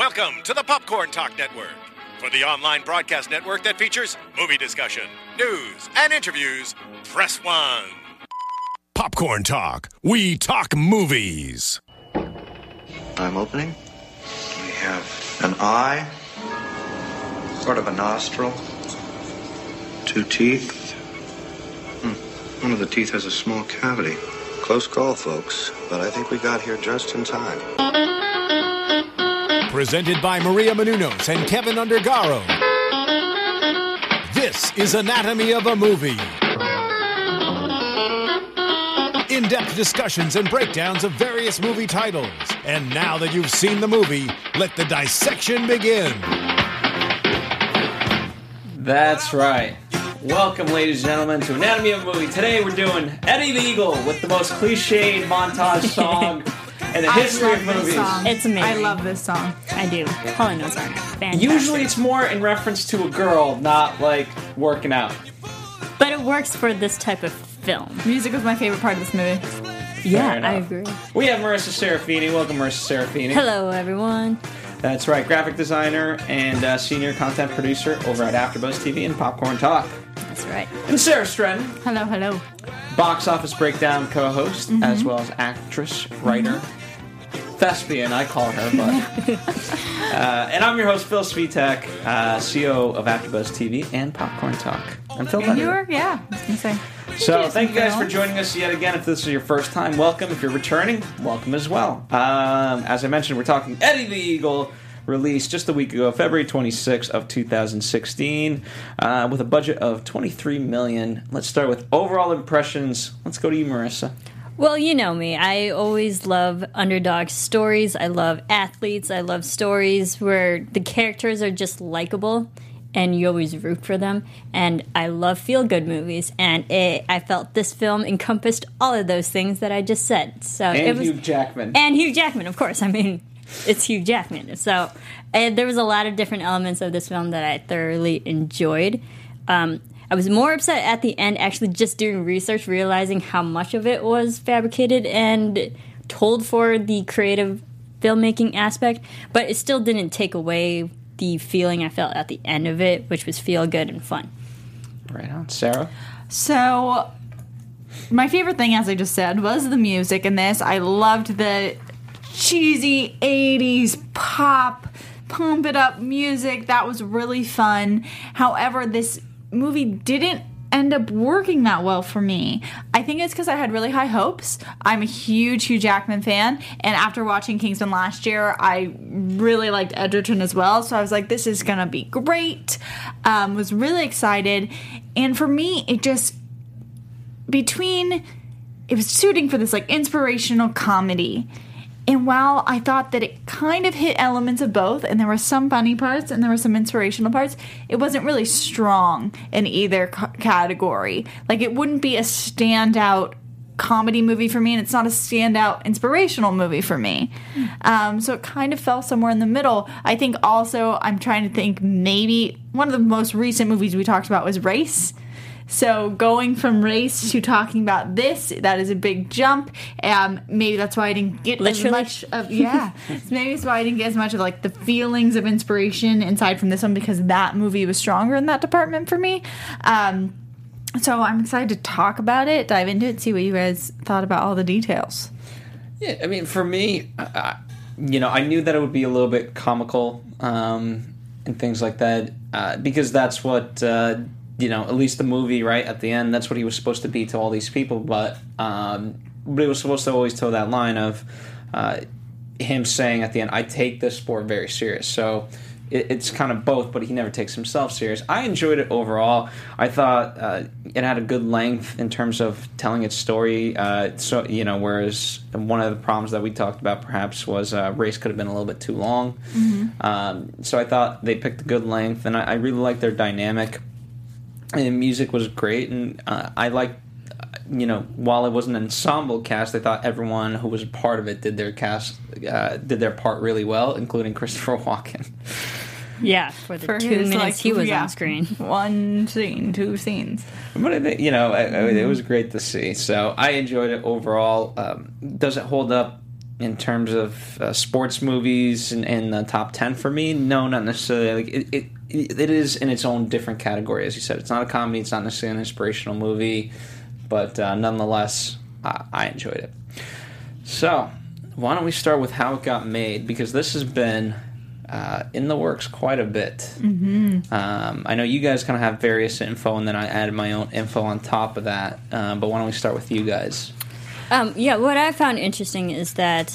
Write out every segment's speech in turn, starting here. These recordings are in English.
Welcome to the Popcorn Talk Network, for the online broadcast network that features movie discussion, news, and interviews. Press one. Popcorn Talk. We talk movies. I'm opening. We have an eye, sort of a nostril, two teeth. Hmm. One of the teeth has a small cavity. Close call, folks, but I think we got here just in time. Presented by Maria Menounos and Kevin Undergaro. This is Anatomy of a Movie. In depth discussions and breakdowns of various movie titles. And now that you've seen the movie, let the dissection begin. That's right. Welcome, ladies and gentlemen, to Anatomy of a Movie. Today we're doing Eddie the Eagle with the most cliched montage song in the I history of this movies. song. It's amazing. I love this song. I do. Holly knows are fantastic. Usually it's more in reference to a girl, not like working out. but it works for this type of film. Music was my favorite part of this movie. Yeah. I agree. We have Marissa Serafini. Welcome, Marissa Serafini. Hello, everyone. That's right, graphic designer and uh, senior content producer over at AfterBuzz TV and Popcorn Talk. That's right. And Sarah Stratton, Hello, hello. box office breakdown co-host, Mm-hmm. as well as actress, writer, thespian. I call her, but uh, and I'm your host Phil Svitek, uh, CEO of AfterBuzz TV and Popcorn Talk. I'm Phil. And you were, yeah, I was gonna say. So thank you guys Phil. for joining us yet again. If this is your first time, welcome. If you're returning, welcome as well. Um, as I mentioned, we're talking Eddie the Eagle, released just a week ago, February 26th of 2016, uh, with a budget of 23 million. Let's start with overall impressions. Let's go to you, Marissa. Well, you know me. I always love underdog stories. I love athletes. I love stories where the characters are just likable and you always root for them. And I love feel good movies. And it, I felt this film encompassed all of those things that I just said. So And it was. Hugh Jackman. and Hugh Jackman, of course. I mean, it's Hugh Jackman. So and there was a lot of different elements of this film that I thoroughly enjoyed. Um, I was more upset at the end, actually, just doing research, realizing how much of it was fabricated and told for the creative filmmaking aspect. But it still didn't take away the feeling I felt at the end of it, which was feel good and fun. right on, Sarah. So, my favorite thing, as I just said, was the music in this. I loved the cheesy 80s pop, pump it up music. That was really fun. However, this movie didn't end up working that well for me. I think it's because I had really high hopes. I'm a huge Hugh Jackman fan, and after watching Kingsman last year, I really liked Egerton as well. So I was like, this is gonna be great. Um, was really excited, and for me, it just between it was shooting for this like inspirational comedy. And while I thought that it kind of hit elements of both, and there were some funny parts and there were some inspirational parts, it wasn't really strong in either c- category. Like, it wouldn't be a standout comedy movie for me, and it's not a standout inspirational movie for me. Um, so it kind of fell somewhere in the middle. I think also, I'm trying to think maybe one of the most recent movies we talked about was Race. So going from race to talking about this, that is a big jump. Um, maybe that's why I didn't get Literally. as much of yeah. maybe that's why I didn't get as much of like the feelings of inspiration inside from this one because that movie was stronger in that department for me. Um, so I'm excited to talk about it, dive into it, see what you guys thought about all the details. Yeah, I mean, for me, I, you know, I knew that it would be a little bit comical um, and things like that uh, because that's what uh, you know. At least the movie, right at the end, that's what he was supposed to be to all these people. But um, but he was supposed to always tell that line of uh, him saying at the end, "I take this sport very serious." So. It, it's kind of both, but he never takes himself serious. I enjoyed it overall. I thought uh, it had a good length in terms of telling its story. Uh, so you know, whereas one of the problems that we talked about perhaps was uh, race could have been a little bit too long. Um, so I thought they picked a good length, and I, I really liked their dynamic. And music was great, and uh, I liked. You know, while it was an ensemble cast, I thought everyone who was a part of it did their cast uh, did their part really well, including Christopher Walken. Yeah, for the For two his, minutes like, he was yeah, on screen. One scene, two scenes. But I think, you know, I, I, it was great to see. So I enjoyed it overall. Um, does it hold up in terms of uh, sports movies in, in the top 10 for me no not necessarily like it, it it is in its own different category as you said it's not a comedy it's not necessarily an inspirational movie but uh, nonetheless I, I enjoyed it so why don't we start with how it got made because this has been uh, in the works quite a bit. Mm-hmm. Um, I know you guys kind of have various info, and then I added my own info on top of that. Um, but why don't we start with you guys? Um, yeah, what I found interesting is that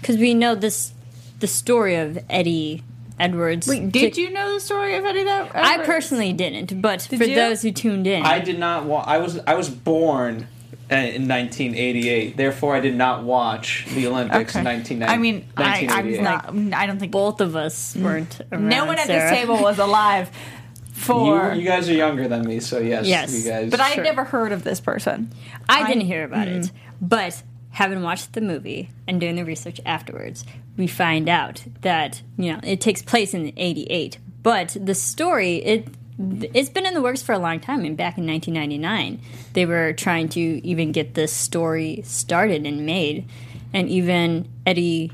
because we know this, the story of Eddie Edwards. Wait, did you know the story of Eddie? That I personally didn't, but for you? those who tuned in, I did not. Wa- I was I was born uh, in 1988. Therefore, I did not watch the Olympics in 1990. I mean, I, I'm 1988. not. I don't think both of us weren't. Around, no one at Sarah. this table was alive for. You, you guys are younger than me, so yes, Yes. you guys. but I Sure. had never heard of this person. I I- didn't hear about it, Mm-hmm. but having watched the movie and doing the research afterwards, we find out that you know it takes place in '88. But the story it it's been in the works for a long time. And back in 1999, they were trying to even get this story started and made, and even Eddie.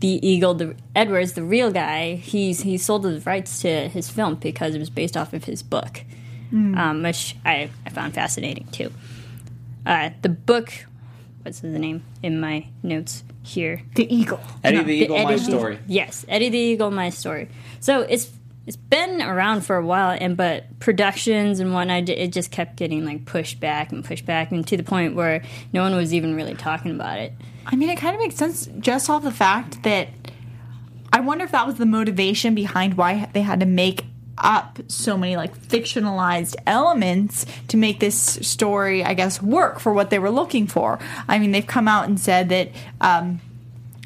The Eagle, the Edwards, the real guy, he's he sold his rights to his film because it was based off of his book, um, which I, I found fascinating too. Uh, the book, what's the name in my notes here? The Eagle. Eddie No, the Eagle, my Eddie the- story. Yes, Eddie the Eagle, my story. So it's it's been around for a while, and but productions and whatnot, it just kept getting like pushed back and pushed back, and to the point where no one was even really talking about it. I mean, it kind of makes sense just off the fact that I wonder if that was the motivation behind why they had to make up so many like fictionalized elements to make this story, I guess, work for what they were looking for. I mean, they've come out and said that um,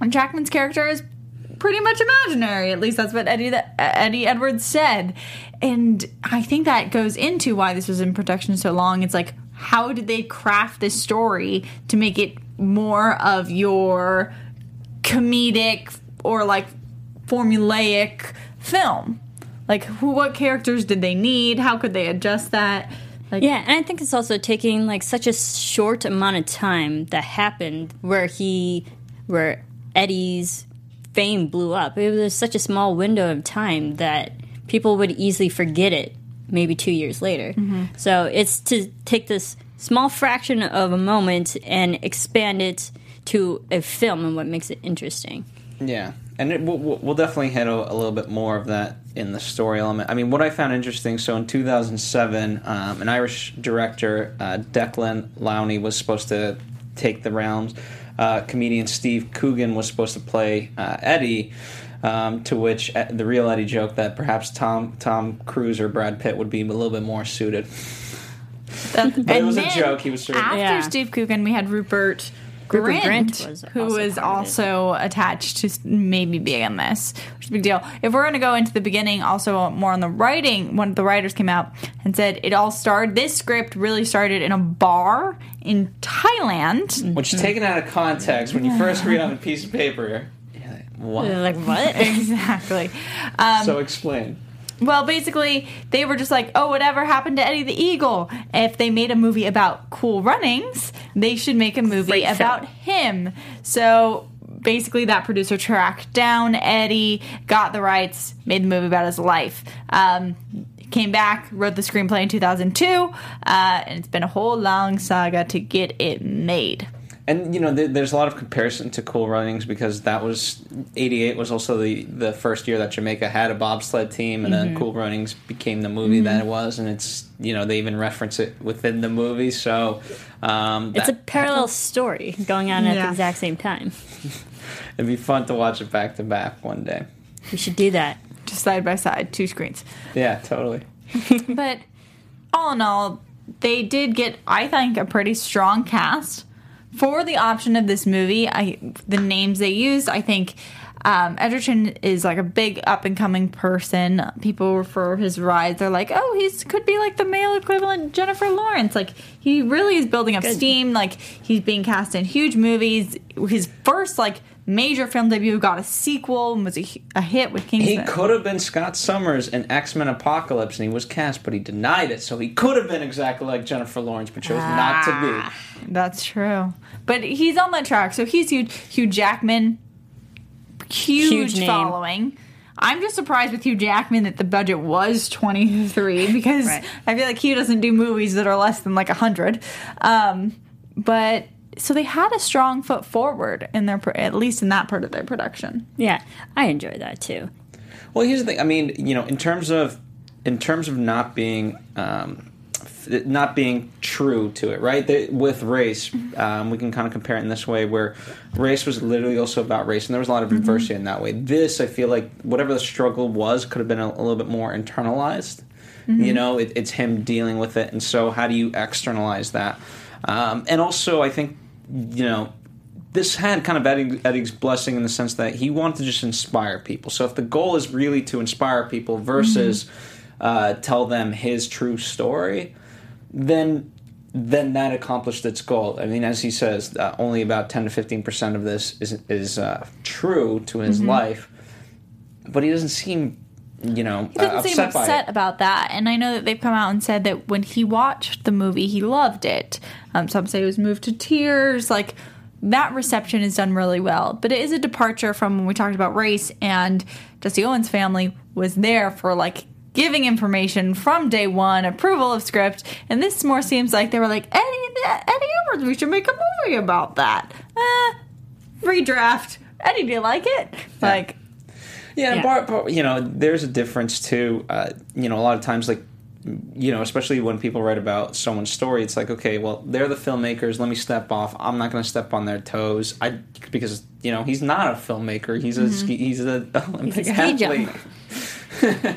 Jackman's character is pretty much imaginary. At least that's what Eddie Eddie Edwards said, and I think that goes into why this was in production so long. It's like how did they craft this story to make it more of your comedic or like formulaic film? Like, who, what characters did they need? How could they adjust that? Like, Yeah, and I think it's also taking like such a short amount of time that happened where he, where Eddie's fame blew up. It was such a small window of time that people would easily forget it maybe two years later. Mm-hmm. So it's to take this small fraction of a moment and expand it to a film and what makes it interesting. Yeah, and it, we'll, we'll we'll definitely hit a, a little bit more of that in the story element. I mean, what I found interesting. So in 2007, um, an Irish director, uh, Declan Lowney, was supposed to take the realms. Uh, comedian Steve Coogan was supposed to play uh, Eddie. Um, to which uh, the real Eddie joked that perhaps Tom Tom Cruise or Brad Pitt would be a little bit more suited. But it was a joke, he was sort of- after Yeah. Steve Coogan, we had Rupert. Rupert Grint, Grint was who also was part also attached to maybe being in this, which is a big deal. If we're going to go into the beginning, also more on the writing, one of the writers came out and said it all started. This script really started in a bar in Thailand. Which, is taken out of context, when you first read on a piece of paper, you're like, what? Like, what? exactly. Um, so explain. Well, basically, they were just like, oh, whatever happened to Eddie the Eagle? If they made a movie about cool runnings, they should make a movie Great film. about him. So basically, that producer tracked down Eddie, got the rights, made the movie about his life. Um, came back, wrote the screenplay in 2002, uh, and it's been a whole long saga to get it made. And you know, there, there's a lot of comparison to Cool Runnings because that was '88 was also the the first year that Jamaica had a bobsled team, and Mm-hmm. then Cool Runnings became the movie that it was, and it's you know they even reference it within the movie. So um, It's a parallel story going on at the exact same time. it'd be fun to watch it back to back one day. We should do that. Just side by side, two screens. Yeah, totally. but all in all, they did get, I think, a pretty strong cast for the option of this movie. I the names they used, I think. Um, Egerton is like a big up and coming person. People refer his rise. They're like, oh, he's could be like the male equivalent Jennifer Lawrence. Like he really is building up steam. Like he's being cast in huge movies. His first like major film debut, got a sequel, and was a, a hit with King. He could have been Scott Summers in X Men Apocalypse, and he was cast, but he denied it. So he could have been exactly like Jennifer Lawrence, but chose not to Ah. be. That's true. But he's on that track, so he's huge. Hugh Jackman, huge, Huge following. I'm just surprised with Hugh Jackman that the budget was 23 because Right. I feel like he doesn't do movies that are less than like 100. Um, but so they had a strong foot forward in their, at least in that part of their production. Yeah, I enjoy that too. Well, here's the thing. I mean, you know, in terms of in terms of not being um, f- not being true to it, right? They, with race, um, we can kind of compare it in this way, where race was literally also about race, and there was a lot of diversity in that way. This, I feel like, whatever the struggle was, could have been a, a little bit more internalized. You know, it, it's him dealing with it, and so how do you externalize that? Um, and also, I think, you know, this had kind of Eddie, Eddie's blessing in the sense that he wanted to just inspire people. So if the goal is really to inspire people versus uh, tell them his true story, then then that accomplished its goal. I mean, as he says, uh, only about ten to fifteen percent of this is is uh, true to his life, but he doesn't seem, you know, He doesn't uh, seem upset about that. And I know that they've come out and said that when he watched the movie, he loved it. Um, some say he was moved to tears. Like that reception is done really well. But it is a departure from when we talked about race and Jesse Owens' family was there for like giving information from day one, approval of script. And this more seems like they were like, Eddie, Eddie Edwards, we should make a movie about that. Uh, redraft. Eddie, do you like it? Like, Yeah, Yeah. part, part, you know, there's a difference too. Uh, you know, a lot of times, like, you know, especially when people write about someone's story, it's like, okay, well, they're the filmmakers. Let me step off. I'm not going to step on their toes. I because you know he's not a filmmaker. He's a ski, he's a Olympic ski athlete.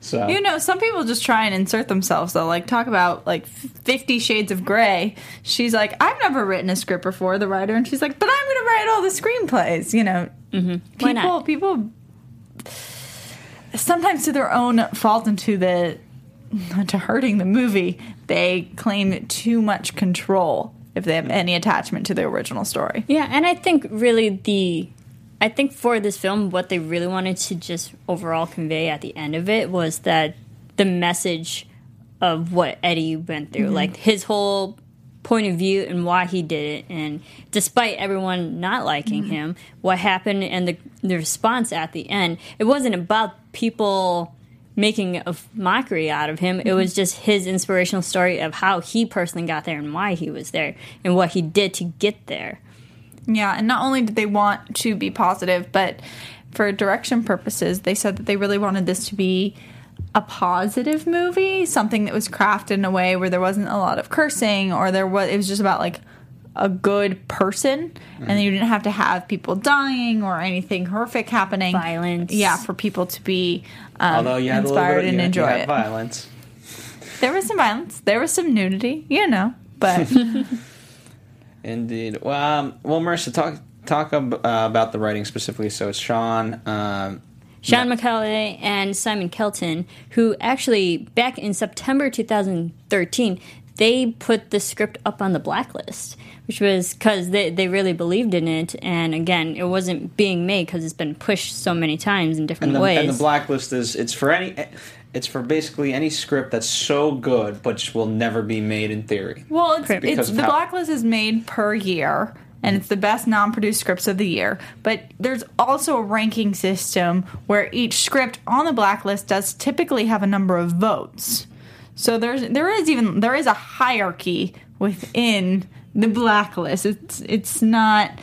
so You know, some people just try and insert themselves though. Like talk about like Fifty Shades of Grey. She's like, I've never written a script before. The writer, and she's like, but I'm going to write all the screenplays. You know, Why people people sometimes to their own fault and to the to hurting the movie, they claim too much control if they have any attachment to the original story. Yeah, and I think really the I think for this film what they really wanted to just overall convey at the end of it was that the message of what Eddie went through, mm-hmm. like his whole point of view and why he did it and despite everyone not liking mm-hmm. him, what happened and the the response at the end, it wasn't about people making a mockery out of him. It mm-hmm. was just his inspirational story of how he personally got there and why he was there and what he did to get there. Yeah, and not only did they want to be positive, but for direction purposes, they said that they really wanted this to be a positive movie, something that was crafted in a way where there wasn't a lot of cursing or there was it was just about like a good person and you didn't have to have people dying or anything horrific happening. Violence. Yeah, for people to be um, although you had a inspired bit and you, enjoy you had it. violence. There was some violence. There was some nudity, you know. But Indeed. Well, um, well, Marissa, talk talk ab- uh, about the writing specifically. So it's Sean. Um, Sean Macaulay and Simon Kelton, who actually back in September 2013, they put the script up on the blacklist, which was because they, they really believed in it. And again, it wasn't being made because it's been pushed so many times in different and the, ways. and the blacklist is it's for any it's for basically any script that's so good but just will never be made in theory. Well, it's, it's the how- blacklist is made per year, and it's the best non-produced scripts of the year. But there's also a ranking system where each script on the blacklist does typically have a number of votes. So there's there is even there is a hierarchy within the blacklist. It's it's not.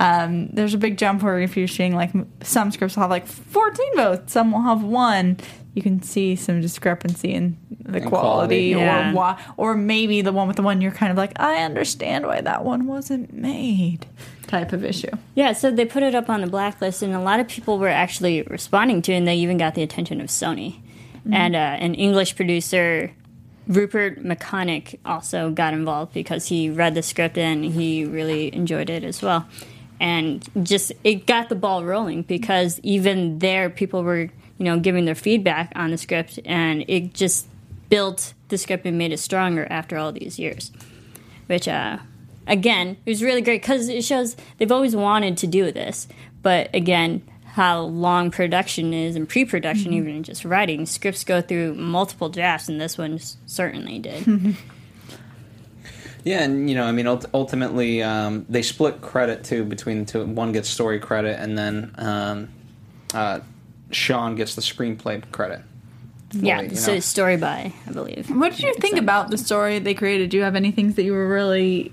Um, there's a big jump where if you're seeing like some scripts will have like 14 votes, some will have one. You can see some discrepancy in the In quality, quality. or Yeah. why, or maybe the one with the one you're kind of like, I understand why that one wasn't made, type of issue. Yeah, so they put it up on the blacklist, and a lot of people were actually responding to it, and they even got the attention of Sony. And uh, an English producer, Rupert Maconick, also got involved because he read the script and he really enjoyed it as well. And just it got the ball rolling because even there, people were you know giving their feedback on the script, and it just built the script and made it stronger after all these years. Which uh, again, it was really great because it shows they've always wanted to do this, but again, how long production is and pre-production, even in just writing scripts go through multiple drafts, and this one certainly did. Yeah, and you know, I mean, ultimately, um, they split credit too between the two. One gets story credit, and then um, uh, Sean gets the screenplay credit. yeah, fully, you so know? story by I believe. What did you think about the story they created? Do you have any things that you were really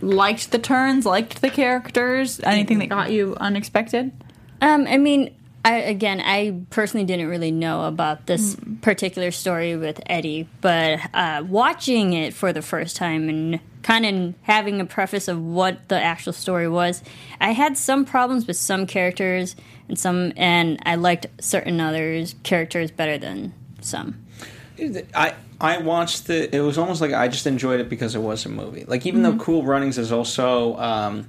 liked the turns, liked the characters? Anything that got you unexpected? Um, I mean, I again, I personally didn't really know about this particular story with Eddie, but uh, watching it for the first time and kind of having a preface of what the actual story was, I had some problems with some characters and some, and I liked certain others characters better than some. I I watched it. It was almost like I just enjoyed it because it was a movie. Like even though Cool Runnings is also, um,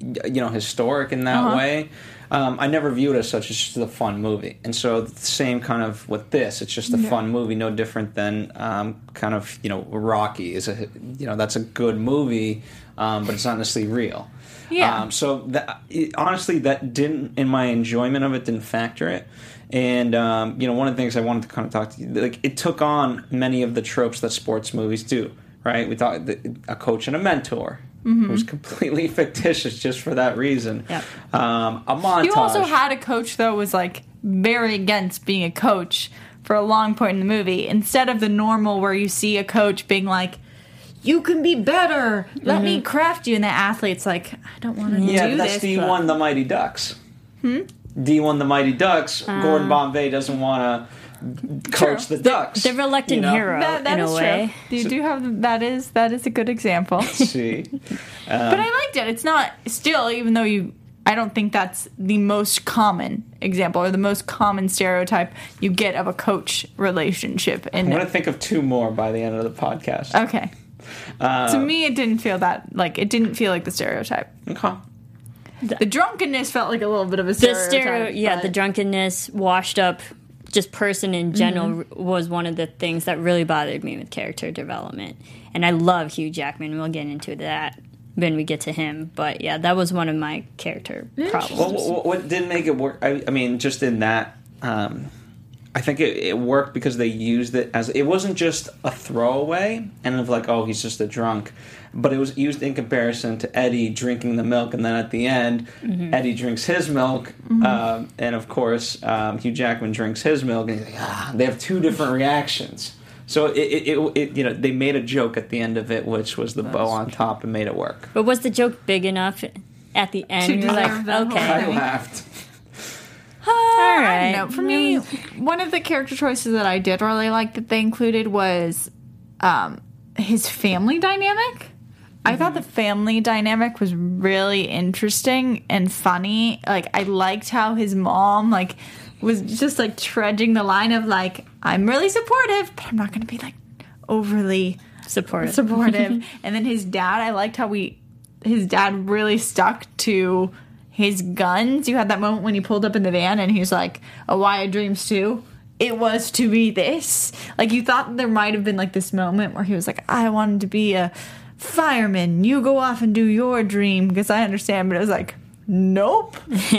you know, historic in that way. Um, I never viewed it as such. It's just a fun movie, and so the same kind of with this. It's just a fun movie, no different than um, kind of you know Rocky is a you know that's a good movie, um, but it's not necessarily real. Yeah. Um, so that it, honestly, that didn't in my enjoyment of it didn't factor it. And um, you know, one of the things I wanted to kind of talk to you, like it took on many of the tropes that sports movies do. Right? We thought the, a coach and a mentor. Who's completely fictitious just for that reason. Yep. Um, a montage. You also had a coach though was like very against being a coach for a long point in the movie instead of the normal where you see a coach being like you can be better. Let me mm-hmm. craft you and the athlete's like I don't want to yeah, do but that's this. D one the Mighty Ducks. Hmm. D one the Mighty Ducks. Ah. Gordon Bombay doesn't want to coach the Ducks. The reluctant you know? hero, That, that in is a way. true. You do have that is that is a good example. See, but um, I liked it. It's not still, even though you. I don't think that's the most common example or the most common stereotype you get of a coach relationship. In. I'm And gonna think of two more by the end of the podcast. okay, to me, it didn't feel that like it didn't feel like the stereotype. Okay. The drunkenness felt like a little bit of a the stereotype. stereo yeah the drunkenness washed up just person in general was one of the things that really bothered me with character development and i love hugh jackman we'll get into that when we get to him but yeah that was one of my character problems Well, what, what didn't make it work? I, I mean, just in that, um, I think it, it worked because they used it as it wasn't just a throwaway and of like, oh, he's just a drunk, but it was used in comparison to Eddie drinking the milk, and then at the end, Eddie drinks his milk, um, and of course, um, Hugh Jackman drinks his milk, and he's like, ah, they have two different reactions. So it, it, it, it, you know, they made a joke at the end of it, which was the bow on top, and made it work. but was the joke big enough at the end To you're like that okay I thing. Laughed. All right. No, for me, one of the character choices that I did really like that they included was um, his family dynamic. I thought the family dynamic was really interesting and funny. Like I liked how his mom like was just like trudging the line of like I'm really supportive, but I'm not going to be like overly supportive supportive. and then his dad, I liked how we his dad really stuck to his guns. You had that moment when he pulled up in the van and he's like, "Oh, why I dreams too." It was to be this. Like you thought there might have been like this moment where he was like, "I wanted to be a fireman. You go off and do your dream because I understand." But it was like, "Nope,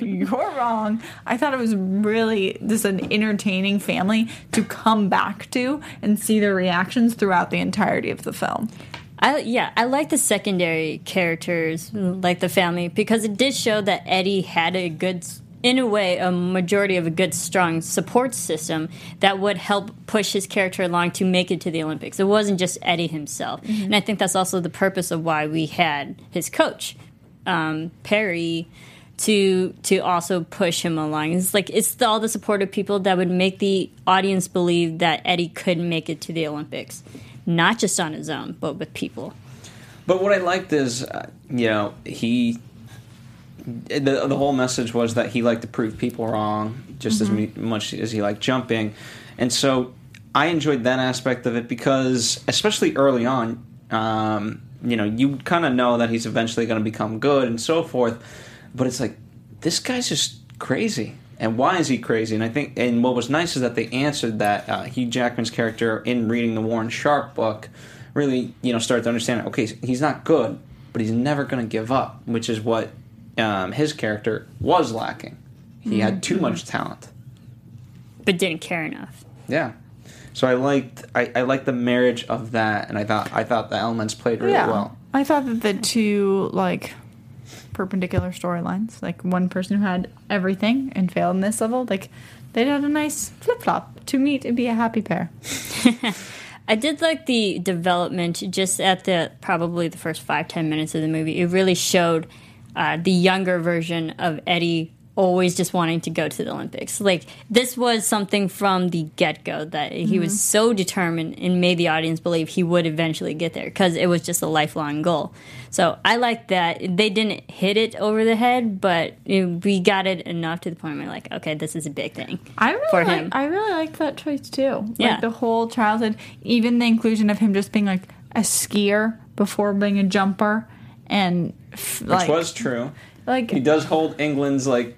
you're wrong." I thought it was really just an entertaining family to come back to and see their reactions throughout the entirety of the film. I yeah, I like the secondary characters, like the family, because it did show that Eddie had a good, in a way, a majority of a good, strong support system that would help push his character along to make it to the Olympics. It wasn't just Eddie himself, and I think that's also the purpose of why we had his coach, um, Peary. To to also push him along, it's like it's the, all the supportive people that would make the audience believe that Eddie could make it to the Olympics not just on his own, but with people. But what I liked is, uh, you know, he. The, the whole message was that he liked to prove people wrong just as me, much as he liked jumping. And so I enjoyed that aspect of it because, especially early on, um, you know, you kind of know that he's eventually going to become good and so forth. But it's like, this guy's just crazy. And why is he crazy? And I think, and what was nice is that they answered that. Uh, Hugh Jackman's character in reading the Warren Sharp book really you know started to understand. Okay, he's not good, but he's never going to give up, which is what um, his character was lacking. He had too much talent. but didn't care enough. Yeah. So I liked I, I liked the marriage of that, and I thought I thought the elements played really yeah. well. I thought that the two like perpendicular storylines, like one person who had everything and failed in this level, like they had a nice flip flop to meet and be a happy pair. I did like the development just at the probably the first five ten minutes of the movie. It really showed uh, the younger version of Eddie always just wanting to go to the Olympics. Like this was something from the get go that he was mm-hmm. so determined and made the audience believe he would eventually get there because it was just a lifelong goal. So I like that they didn't hit it over the head, but it, we got it enough to the point where like, okay, this is a big thing. I really For like, him. I really liked that choice too. Yeah. Like the whole childhood, even the inclusion of him just being like a skier before being a jumper, and f- Which like was true. like He does hold England's like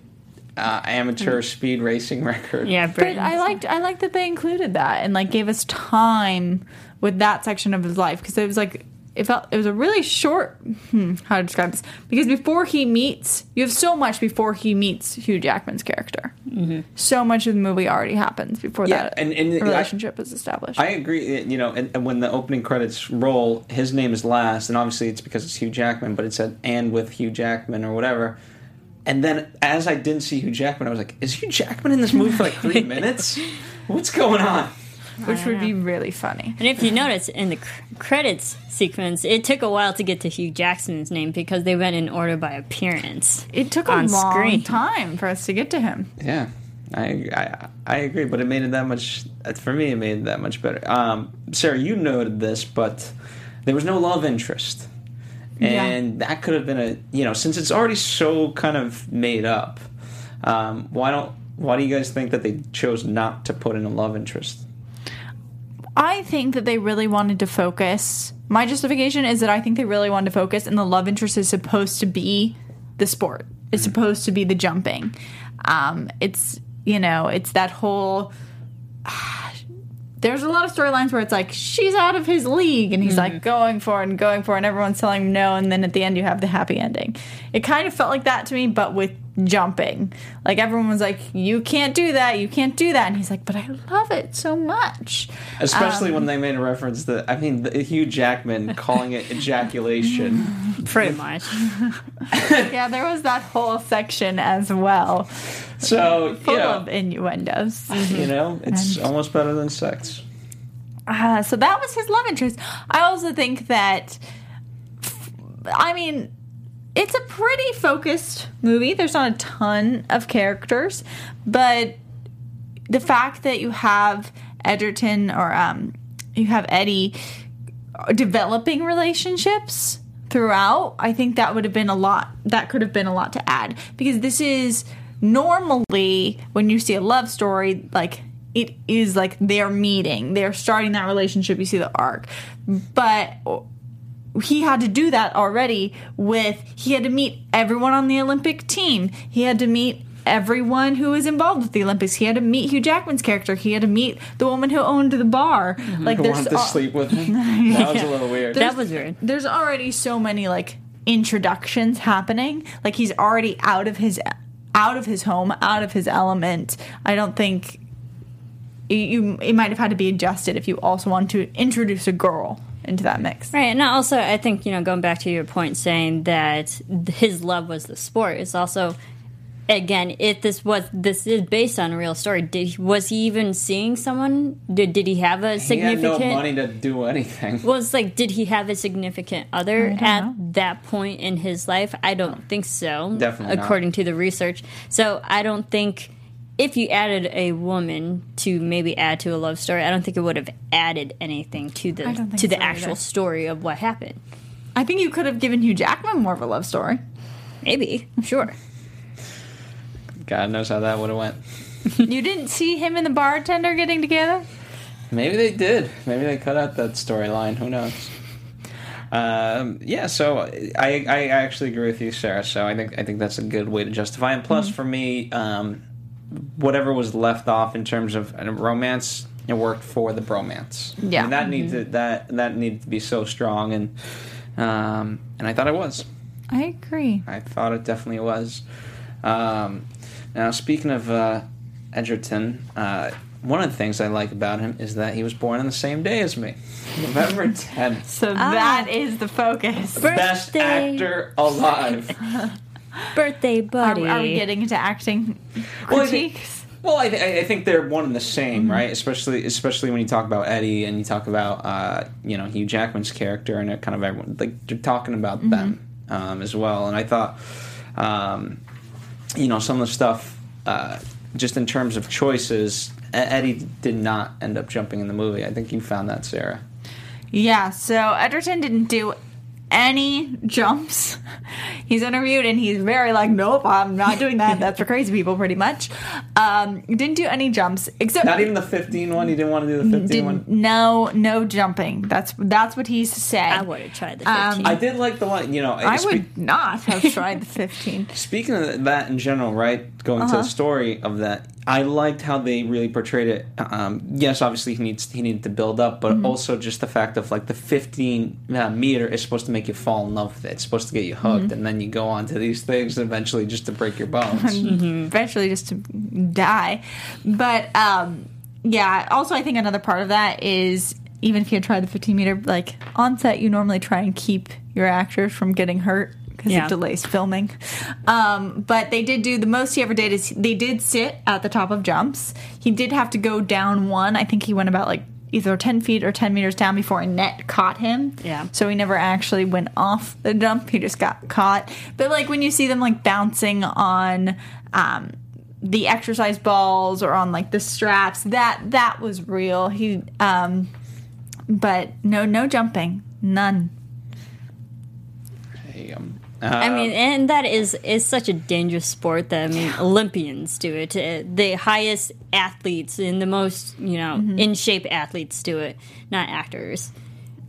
uh, amateur speed racing record. Yeah, But I liked I liked that they included that and like gave us time with that section of his life because it was like it felt it was a really short hmm, how to describe this because before he meets you have so much before he meets Hugh Jackman's character. Mm-hmm. So much of the movie already happens before Yeah, that and- and I- relationship is established. I agree. You know, and, and when the opening credits roll, his name is last, and obviously it's because it's Hugh Jackman, but it said "and with Hugh Jackman" or whatever. And then, as I didn't see Hugh Jackman, I was like, "Is Hugh Jackman in this movie for like three minutes? What's going on?" which would be really funny. And if you notice in the cr- credits sequence, it took a while to get to Hugh Jackson's name because they went in order by appearance. It took a on long screen. time for us to get to him. Yeah, I, I I agree, but it made it that much. For me, it made it that much better. Um, Sarah, you noted this, but there was no love interest, and that could have been a you know since it's already so kind of made up. Um, why don't why do you guys think that they chose not to put in a love interest? I think that they really wanted to focus. My justification is that I think they really wanted to focus, and the love interest is supposed to be the sport. It's supposed to be the jumping. Um, it's you know, it's that whole. There's a lot of storylines where it's like she's out of his league, and he's like mm-hmm. going for it and going for it, and everyone's telling him no, and then at the end you have the happy ending. It kind of felt like that to me, but with jumping. Like everyone was like, "You can't do that, you can't do that," and he's like, "But I love it so much." Especially when um, they made a reference that I mean, the, Hugh Jackman calling it ejaculation. Pretty much. yeah, there was that whole section as well, So full you know, of innuendos. you know, it's almost better than sex. Uh, so that was his love interest. I also think that, I mean, it's a pretty focused movie. There's not a ton of characters, but the fact that you have Egerton or um, you have Eddie developing relationships throughout, I think that would have been a lot. That could have been a lot to add because this is normally when you see a love story, like it is like they're meeting, they're starting that relationship. You see the arc, but he had to do that already with he had to meet everyone on the Olympic team. He had to meet everyone who was involved with the Olympics. He had to meet Hugh Jackman's character. He had to meet the woman who owned the bar. Mm-hmm. Like I there's wanted to al- sleep with him. That was a little weird. That was weird. there's already so many like introductions happening. Like he's already out of his out of his home, out of his element. I don't think you, it might have had to be adjusted if you also want to introduce a girl into that mix. Right, and also I think you know going back to your point saying that his love was the sport is also again if this was this is based on a real story. Did was he even seeing someone? Did did he have a significant? he had significant? no money to do anything. Well, it's like, did he have a significant other at know. that point in his life? I don't think so. Definitely not. according to the research. So I don't think if you added a woman to maybe add to a love story, I don't think it would have added anything to the I don't to the actual either. story of what happened. I think you could have given Hugh Jackman more of a love story. Maybe, sure. God knows how that would have went. you didn't see him and the bartender getting together? Maybe they did. Maybe they cut out that storyline. Who knows? Um, yeah, so I, I actually agree with you, Sarah. So I think I think that's a good way to justify. And plus, for me, um, whatever was left off in terms of uh, romance it worked for the bromance. Yeah. And that needed that that needed to be so strong, and um, and I thought it was. I agree. I thought it definitely was. Um, now, speaking of uh, Egerton, uh, one of the things I like about him is that he was born on the same day as me, November 10th. So Ah. that is the focus. Best Birthday. actor alive. Birthday Are, buddy. are we getting into acting Well, I think- critiques? Well, I, th- I think they're one and the same, Mm-hmm. right? Especially, especially when you talk about Eddie and you talk about, uh, you know, Hugh Jackman's character and it kind of everyone like they're talking about Mm-hmm. them um, as well. And I thought, um, you know, some of the stuff, uh, just in terms of choices, Eddie did not end up jumping in the movie. I think you found that, Sarah. Yeah, so Egerton didn't do any jumps. He's interviewed and he's very like, nope, I'm not doing that. That's for crazy people, pretty much. Um, didn't do any jumps except Not even the 15 one. You didn't want to do the 15 did one. no no jumping. That's that's what he's said. I would have tried the Um, 15. I did like the one. You know, I spe- would not have tried the 15. Speaking of that in general, right? Going to Uh-huh. the story of that, I liked how they really portrayed it. Um, yes, obviously he needs he needed to build up, Mm-hmm. but also just the fact of like the 15 uh, meter is supposed to make you fall in love with it. It's supposed to get you hooked, Mm-hmm. and then you go on to these things eventually just to break your bones. eventually just to die. But um, yeah, also I think another part of that is even if you try the 15 meter, like on set, you normally try and keep your actors from getting hurt because Yeah. it delays filming. Um, but they did do the most he ever did is they did sit at the top of jumps. He did have to go down one. I think he went about like either 10 feet or 10 meters down before a net caught him. Yeah. So he never actually went off the jump. He just got caught. But like when you see them like bouncing on um, the exercise balls or on like the straps, that that was real. He um, but no no jumping, none. Hey, um, I mean, and that is is such a dangerous sport that I mean, Olympians do it. Uh, The highest athletes and the most you know Mm-hmm. in shape athletes do it, not actors.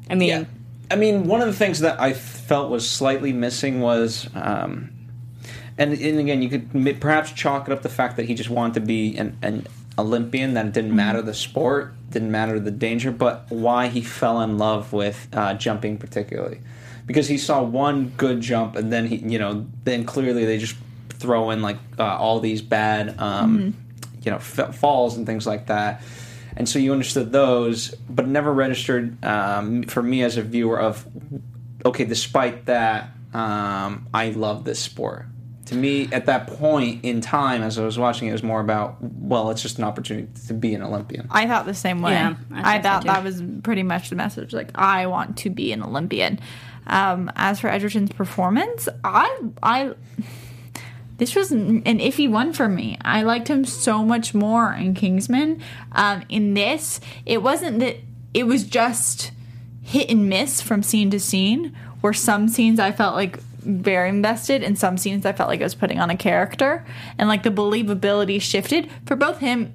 I mean, yeah. I mean, one of the things that I felt was slightly missing was, um, and, and again, you could perhaps chalk it up the fact that he just wanted to be an, an Olympian, that it didn't matter the sport, didn't matter the danger, but why he fell in love with uh, jumping particularly. Because he saw one good jump, and then he, you know, then clearly they just throw in like uh, all these bad, um, you know, f- falls and things like that and so you understood those, but never registered um, for me as a viewer of okay. Despite that, um, I love this sport. To me, at that point in time, as I was watching, it was more about well, it's just an opportunity to be an Olympian. I thought the same way. Yeah, I I, think so thought that was pretty much the message. Like, I want to be an Olympian. Um, as for Egerton's performance, I, I, this was an iffy one for me. I liked him so much more in Kingsman. Um, in this, it wasn't that it was just hit and miss from scene to scene. Where some scenes I felt like very invested, and some scenes I felt like I was putting on a character, and like the believability shifted for both him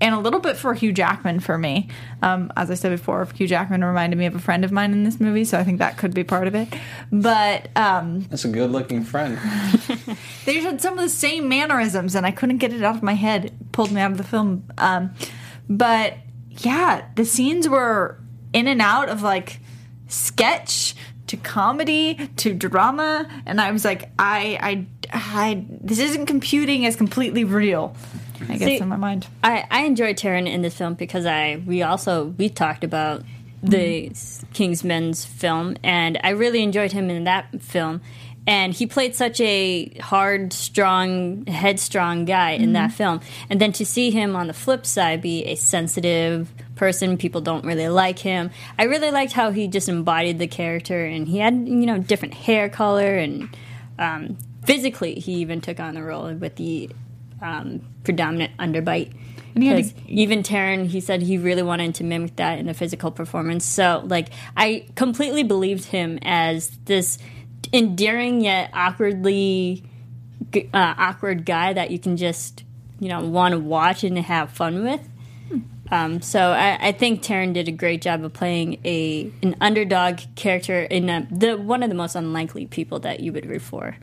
and a little bit for Hugh Jackman for me. Um, as I said before, Hugh Jackman reminded me of a friend of mine in this movie, so I think that could be part of it. But um, That's a good-looking friend. they had some of the same mannerisms, and I couldn't get it out of my head. It pulled me out of the film. Um, but yeah, the scenes were in and out of like sketch to comedy to drama, and I was like, I, I, I this isn't computing as completely real. I guess See, in my mind. I, I enjoyed Taron in this film because I we also we talked about the Kingsman's film and I really enjoyed him in that film. And he played such a hard strong headstrong guy in that film. And then to see him on the flip side be a sensitive person people don't really like him. I really liked how he just embodied the character and he had you know different hair color and um, physically he even took on the role with the um, predominant underbite. And he Because even Taron, he said he really wanted to mimic that in the physical performance. So, like, I completely believed him as this endearing yet awkwardly uh, awkward guy that you can just, you know, want to watch and have fun with. Um, so I, I think Taron did a great job of playing a an underdog character in a, the one of the most unlikely people that you would root for.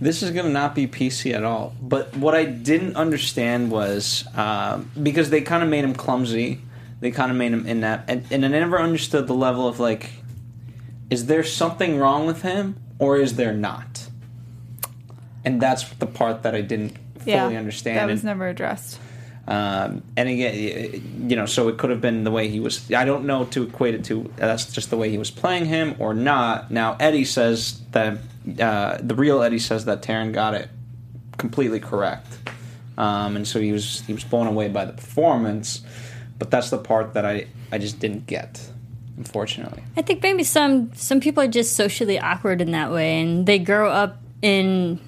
This is going to not be PC at all. But what I didn't understand was um, because they kind of made him clumsy. they kind of made him inept, and, and I never understood the level of like, is there something wrong with him or is there not? And that's the part that I didn't fully understand. That was And- never addressed. um, and again, you know, so it could have been the way he was. I don't know to equate it to. That's just the way he was playing him or not. Now Eddie says that uh, the real Eddie says that Taron got it completely correct, um, and so he was he was blown away by the performance. But that's the part that I I just didn't get, unfortunately. I think maybe some some people are just socially awkward in that way, and they grow up in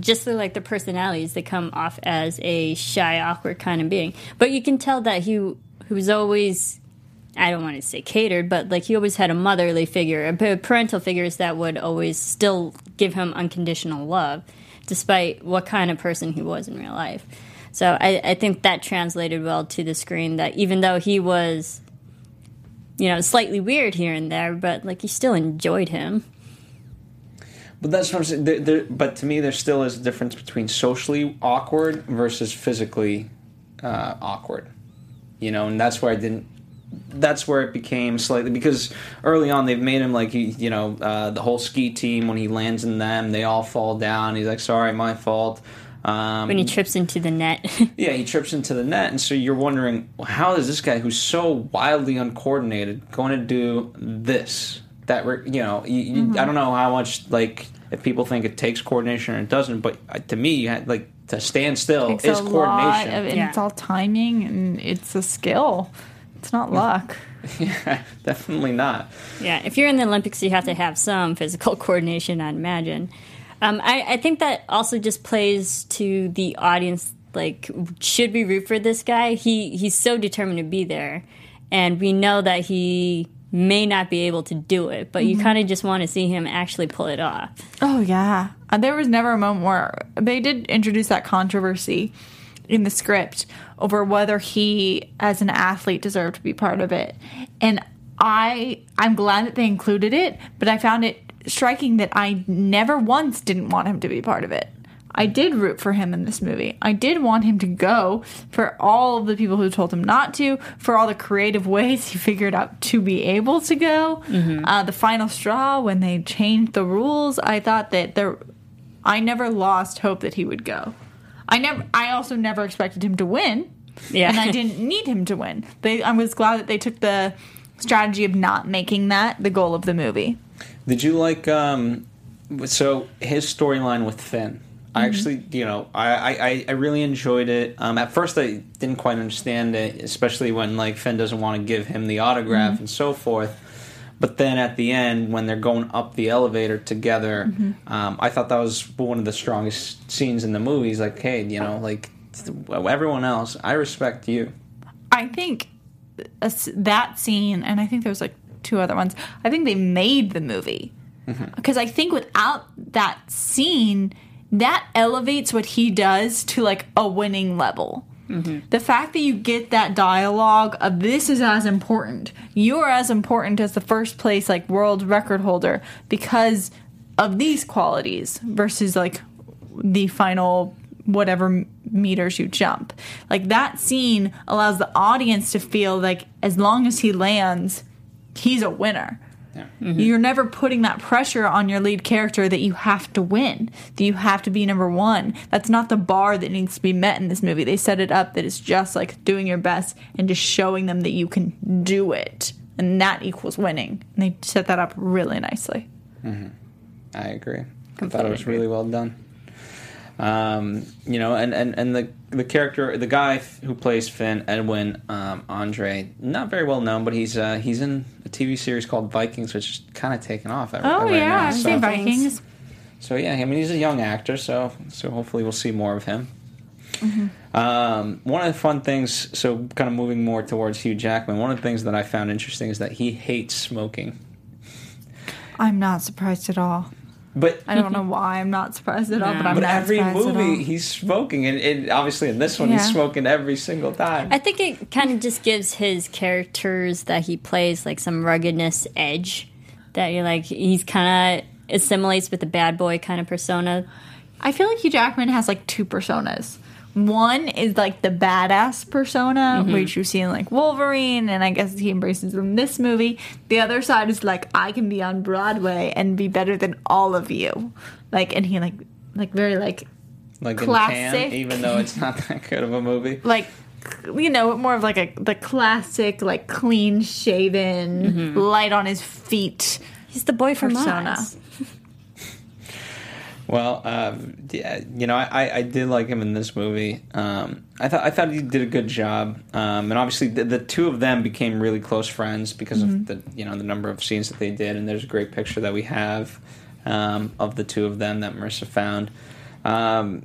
just like their personalities. They come off as a shy, awkward kind of being. But you can tell that he was always. I don't want to say catered, but like he always had a motherly figure, a parental figures that would always still give him unconditional love, despite what kind of person he was in real life. So I, I think that translated well to the screen. That even though he was you know, slightly weird here and there, but like you still enjoyed him. But that's what I'm saying. There, there, but to me, there still is a difference between socially awkward versus physically uh, awkward. You know, and that's where I didn't. That's where it became slightly because early on they've made him like he, you know, uh, the whole ski team when he lands in them, they all fall down. He's like, "Sorry, my fault." Um, When he trips into the net. yeah, he trips into the net, and so you're wondering, well, how is this guy who's so wildly uncoordinated going to do this? That re- you know, you, you, I don't know how much like if people think it takes coordination or it doesn't, but uh, to me, you had, like to stand still Takes is a lot coordination. of, and Yeah. it's all timing and it's a skill. It's not luck. yeah, Definitely not. yeah, if you're in the Olympics, you have to have some physical coordination, I'd imagine. Um, I, I think that also just plays to the audience. Like, should we root for this guy? He he's so determined to be there, and we know that he may not be able to do it, but you kind of just want to see him actually pull it off. Oh yeah, Uh, there was never a moment where they did introduce that controversy in the script over whether he, as an athlete, deserved to be part of it, and I I'm glad that they included it, but I found it striking that I never once didn't want him to be part of it. I did root for him in this movie. I did want him to go for all of the people who told him not to, for all the creative ways he figured out to be able to go. Uh, the final straw when they changed the rules, I thought that there, I never lost hope that he would go. I never. I also never expected him to win, Yeah. and I didn't need him to win. They, I was glad that they took the strategy of not making that the goal of the movie. Did you like um so his storyline with Finn? I actually, you know, I, I, I really enjoyed it. Um, at first, I didn't quite understand it, especially when like Finn doesn't want to give him the autograph and so forth. But then at the end, when they're going up the elevator together, um, I thought that was one of the strongest scenes in the movie. He's like, hey, you know, like everyone else, I respect you. I think that scene, and I think there's like two other ones. I think they made the movie because I think without that scene, that elevates what he does to like a winning level. Mm-hmm. The fact that you get that dialogue of this is as important, you are as important as the first place like world record holder because of these qualities versus like the final whatever meters you jump. Like that scene allows the audience to feel like as long as he lands, he's a winner. Mm-hmm. You're never putting that pressure on your lead character that you have to win, that you have to be number one. That's not the bar that needs to be met in this movie. They set it up that it's just like doing your best and just showing them that you can do it. And that equals winning. And they set that up really nicely. Mm-hmm. I agree. I thought it was really well done. Um, you know, and, and, and the the character, the guy who plays Finn, Edvin um, Endre, not very well known, but he's uh, he's in a TV series called Vikings, which is kind of taken off. Right, Oh, right yeah. now. I've So, seen Vikings. so yeah, I mean he's a young actor, so so hopefully we'll see more of him. Um, one of the fun things, so kind of moving more towards Hugh Jackman, one of the things that I found interesting is that he hates smoking. I'm not surprised at all. But I don't know why I'm not surprised at all, but I'm but not every surprised at all. movie he's smoking, and, and obviously in this one he's smoking every single time. I think it kind of just gives his characters that he plays like some ruggedness edge that you're like he's kind of assimilates with the bad boy kind of persona. I feel like Hugh Jackman has like two personas. One is like the badass persona, mm-hmm. which you see in like Wolverine, and I guess he embraces in this movie. The other side is like I can be on Broadway and be better than all of you, like, and he like like very like like Classic. in Can, even though it's not that good of a movie. like you know more of like a the classic like clean shaven, mm-hmm. light on his feet. He's the boy from Persona. Oz. Well, um, yeah, you know, I, I did like him in this movie. Um, I thought I thought he did a good job, um, and obviously the, the two of them became really close friends because of the you know the number of scenes that they did. And there's a great picture that we have um, of the two of them that Marissa found. Um,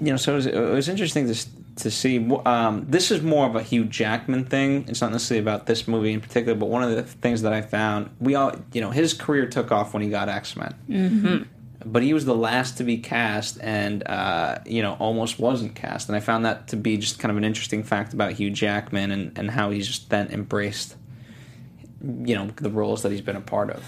you know, so it was, it was interesting to to see. Um, this is more of a Hugh Jackman thing. It's not necessarily about this movie in particular, but one of the things that I found, we all, you know, his career took off when he got X Men but he was the last to be cast and uh, you know almost wasn't cast and i found that to be just kind of an interesting fact about hugh jackman and, and how he's just then embraced you know the roles that he's been a part of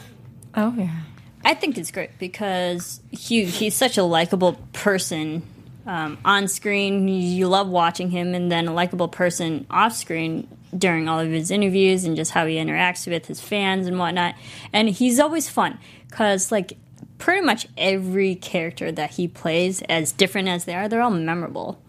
Oh yeah. I think it's great because Hugh, he's such a likable person um, on screen. You love watching him, and then a likable person off screen during all of his interviews and just how he interacts with his fans and whatnot. And he's always fun because, like, pretty much every character that he plays, as different as they are, they're all memorable.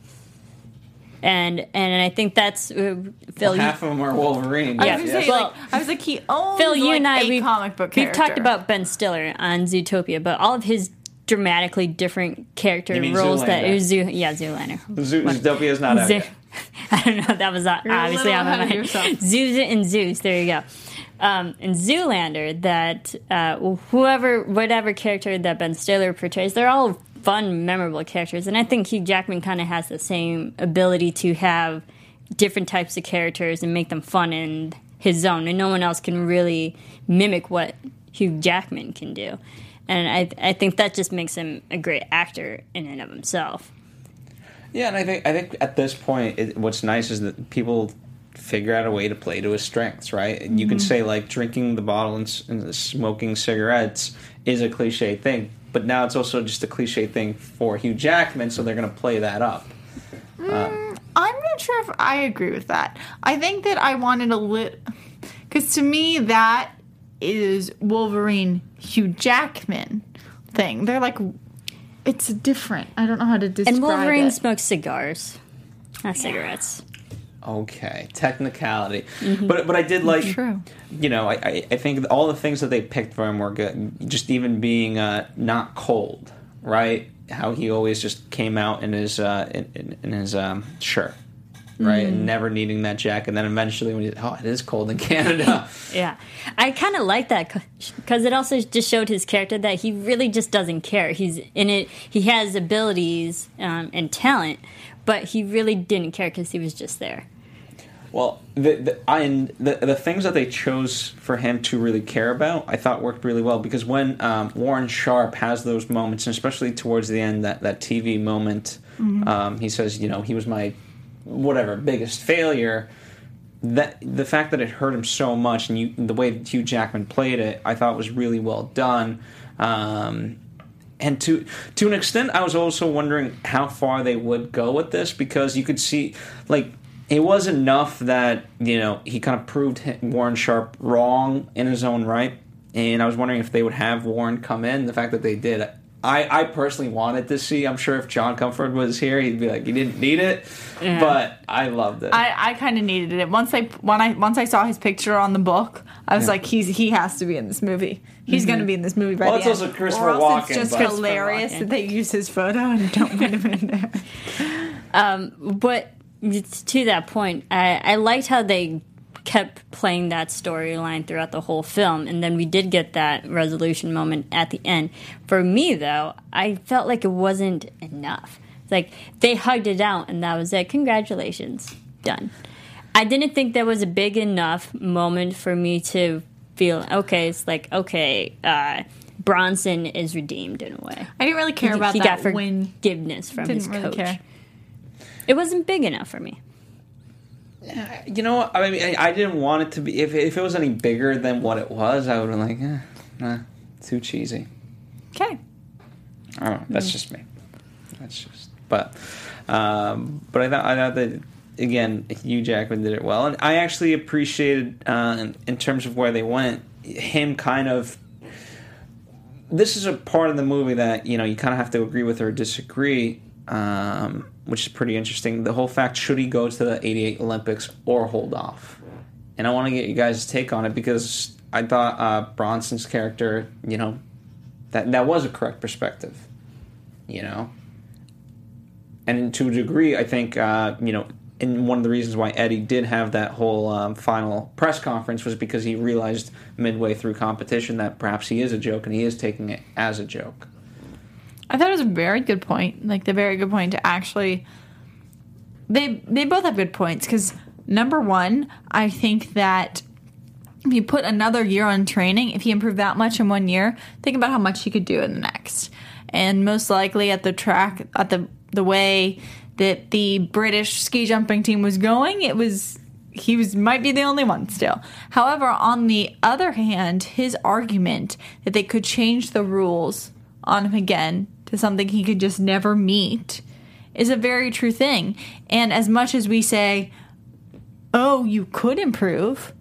And and I think that's uh, Phil. you- half of them are wolverine I Yeah. was gonna say, Well, like, I was like, he owns Phil, you like, and I, a we've, comic book we've character. talked about Ben Stiller on Zootopia, but all of his dramatically different character You mean roles that Zoolander? Zoo, yeah, Zoolander. Zoo- zootopia is not out Zoo- yet. I don't know. That was uh, You're a obviously little on my ahead of mind. yourself. Zeus and Zeus. There you go. Um, and Zoolander, that uh, whoever, whatever character that Ben Stiller portrays, they're all fun, memorable characters. And I think Hugh Jackman kind of has the same ability to have different types of characters and make them fun in his zone, and no one else can really mimic what Hugh Jackman can do. And I, I think that just makes him a great actor in and of himself. yeah and i think i think at this point it, what's nice is that people figure out a way to play to his strengths right and you can mm-hmm. say like drinking the bottle and, and smoking cigarettes is a cliche thing but now it's also just a cliche thing for hugh jackman so they're going to play that up mm, I'm not sure if I agree with that. I think that I wanted a lit because to me that is Wolverine Hugh Jackman thing. They're like it's different. I don't know how to describe it. And Wolverine it. smokes cigars, not cigarettes. Okay, technicality, but but I did like True. you know I, I think all the things that they picked for him were good. Just even being uh, not cold, right? How he always just came out in his uh, in, in, his um, shirt, right, and never needing that jacket. And then eventually, when he oh, it is cold in Canada. Yeah, I kind of like that because it also just showed his character that he really just doesn't care. He's in it. He has abilities um, and talent, but he really didn't care because he was just there. Well, the the, I, and the the things that they chose for him to really care about, I thought worked really well because when um, Warren Sharp has those moments, and especially towards the end, that that TV moment, um, he says, you know, he was my whatever biggest failure. That the fact that it hurt him so much, and you, the way that Hugh Jackman played it, I thought was really well done. Um, and to to an extent, I was also wondering how far they would go with this because you could see, like, it was enough that you know he kind of proved Warren Sharp wrong in his own right, and I was wondering if they would have Warren come in. The fact that they did, I I personally wanted to see. I'm sure if John Comfort was here, he'd be like, "You didn't need it," but I loved it. I, I kind of needed it once I when I once I saw his picture on the book. I was Yeah. like, he's he has to be in this movie. He's mm-hmm. going to be in this movie by Well, the it's end. also Christopher Walken, it's just hilarious Walken. that they use his photo and don't put him in there. Um, but to that point, I, I liked how they kept playing that storyline throughout the whole film, and then we did get that resolution moment at the end. For me, though, I felt like it wasn't enough. It's like they hugged it out, and that was it. Congratulations, done. I didn't think there was a big enough moment for me to feel okay. It's like okay, uh, Bronson is redeemed in a way. I didn't really care about he that got forgiveness from his really coach. care. It wasn't big enough for me. you know? I mean, I, I didn't want it to be. If if it was any bigger than what it was, I would have been like, eh, nah, too cheesy. Okay. I don't know. That's just me. That's just. But um, but I thought I thought that again Hugh Jackman did it well, and I actually appreciated uh, in, in terms of where they went him kind of. This is a part of the movie that you know you kind of have to agree with or disagree, um, which is pretty interesting. The whole fact should he go to the '88 Olympics or hold off, and I want to get you guys' take on it because I thought uh, Bronson's character, you know, that that was a correct perspective, you know, and to a degree, I think uh, you know, and one of the reasons why Eddie did have that whole um, final press conference was because he realized midway through competition that perhaps he is a joke and he is taking it as a joke. I thought it was a very good point. Like the very good point to actually. They they both have good points because number one, I think that if you put another year on training, if he improved that much in one year, think about how much he could do in the next. And most likely at the track, at the the way that the British ski jumping team was going, it was he was might be the only one still. However, on the other hand, his argument that they could change the rules on him again to something he could just never meet is a very true thing. And as much as we say, "Oh, you could improve,"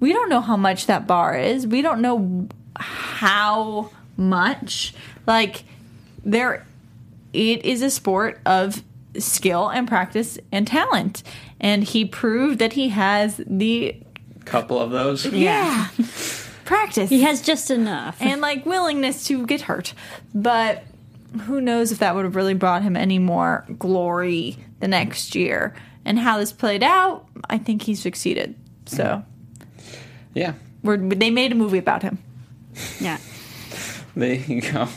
we don't know how much that bar is. We don't know how much. Like there it is a sport of skill and practice and talent. And he proved that he has the Couple of those. yeah, practice He has just enough. and like willingness to get hurt. But who knows if that would have really brought him any more glory the next year. And how this played out, I think he succeeded. So Yeah, we're, they made a movie about him. yeah. there you go.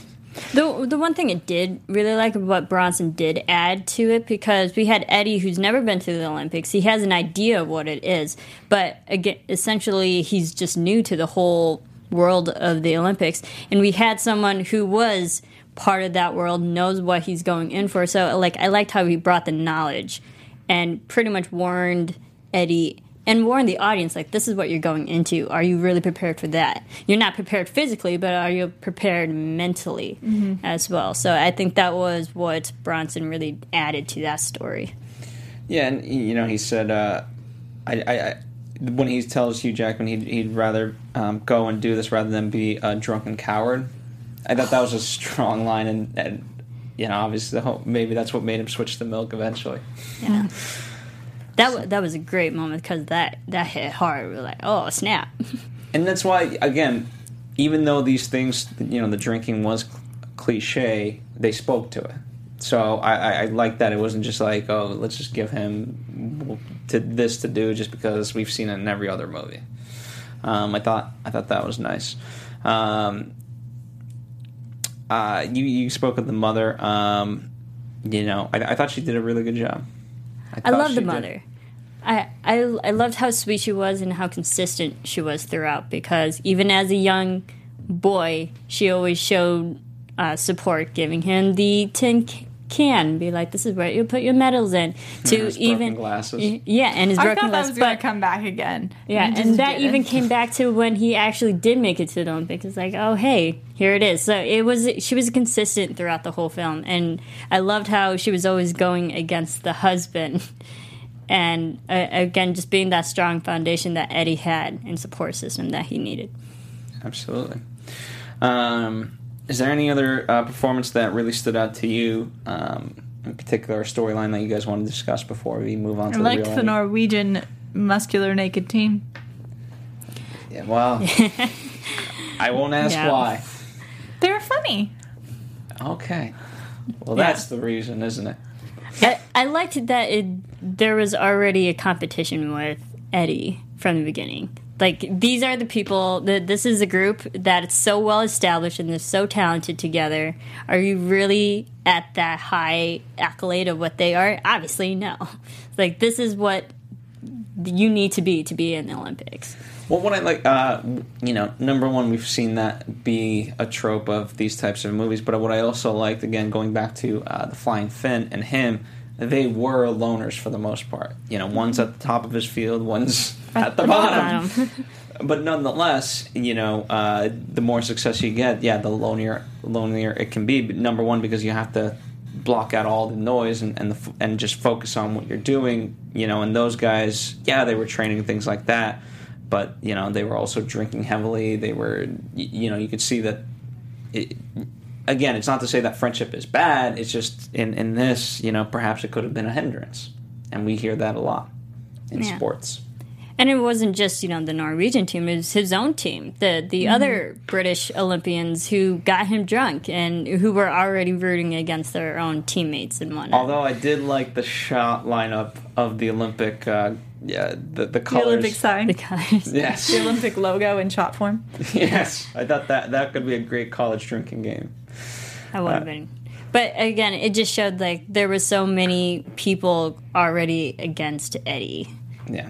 The the one thing it did really like what Bronson did add to it because we had Eddie who's never been to the Olympics. He has an idea of what it is, but again, essentially he's just new to the whole world of the Olympics. And we had someone who was part of that world, knows what he's going in for. So like I liked how he brought the knowledge and pretty much warned Eddie and warn the audience like this is what you're going into are you really prepared for that you're not prepared physically but are you prepared mentally as well so i think that was what bronson really added to that story Yeah, and you know, he said, uh, I, I, I, when he tells Hugh Jackman he'd, he'd rather um, go and do this rather than be a drunken coward. I thought that was a strong line, and, and you know, obviously, the whole, maybe that's what made him switch to milk eventually. yeah that, wa that was a great moment because that, that hit hard we were like oh snap And that's why, again, even though these things, you know, the drinking was cliche, they spoke to it. So I, I, I like that it wasn't just like, oh, let's just give him to this to do just because we've seen it in every other movie. Um, I thought I thought that was nice. Um, uh, you you spoke of the mother. Um, you know, I, I thought she did a really good job. I thought love she the did. mother. I, I I loved how sweet she was and how consistent she was throughout because even as a young boy, she always showed uh, support, giving him the tin c- can, be like, "This is where you put your medals in." To his even glasses. Yeah, and his I broken thought that was going but to come back again. yeah, It just and that didn't. even came back to when he actually did make it to the Olympics. It's like, oh hey, here it is. So it was she was consistent throughout the whole film, and I loved how she was always going against the husband, and uh, again, just being that strong foundation that Eddie had and support system that he needed. Absolutely. Um, is there any other uh, performance that really stood out to you? Um, in particular, storyline that you guys want to discuss before we move on I to the liked real the? Norwegian muscular naked team. Yeah, well, I won't ask Yeah. why. They were funny. Okay. Well, Yeah. that's the reason, isn't it? I, I liked that it, there was already a competition with Eddie from the beginning. Like these are the people that this is a group that it's so well established and they're so talented together. Are you really at that high accolade of what they are? Obviously, no. Like this is what you need to be to be in the Olympics. Well, what I like, uh, you know, number one, we've seen that be a trope of these types of movies. But what I also liked, again, going back to uh, the Flying Finn and him, they were loners for the most part. You know, one's at the top of his field, one's at the bottom. Bottom. But nonetheless, you know, uh, the more success you get, yeah, the lonelier lonelier it can be. But number one, because you have to block out all the noise and and, the, and just focus on what you're doing. You know, and those guys, yeah, they were training things like that, but you know, they were also drinking heavily. They were, you know, you could see that. It, again, it's not to say that friendship is bad. It's just in in this, you know, perhaps it could have been a hindrance, and we hear that a lot in Yeah. sports. And it wasn't just you know the Norwegian team; it was his own team, the the other British Olympians who got him drunk and who were already rooting against their own teammates and whatnot. Although I did like the shot lineup of the Olympic, uh, yeah, the the The colors. Olympic sign. because Yes, The Olympic logo in shot form. yes. I thought that that could be a great college drinking game. I would have been. But again, it just showed like there were so many people already against Eddie. Yeah.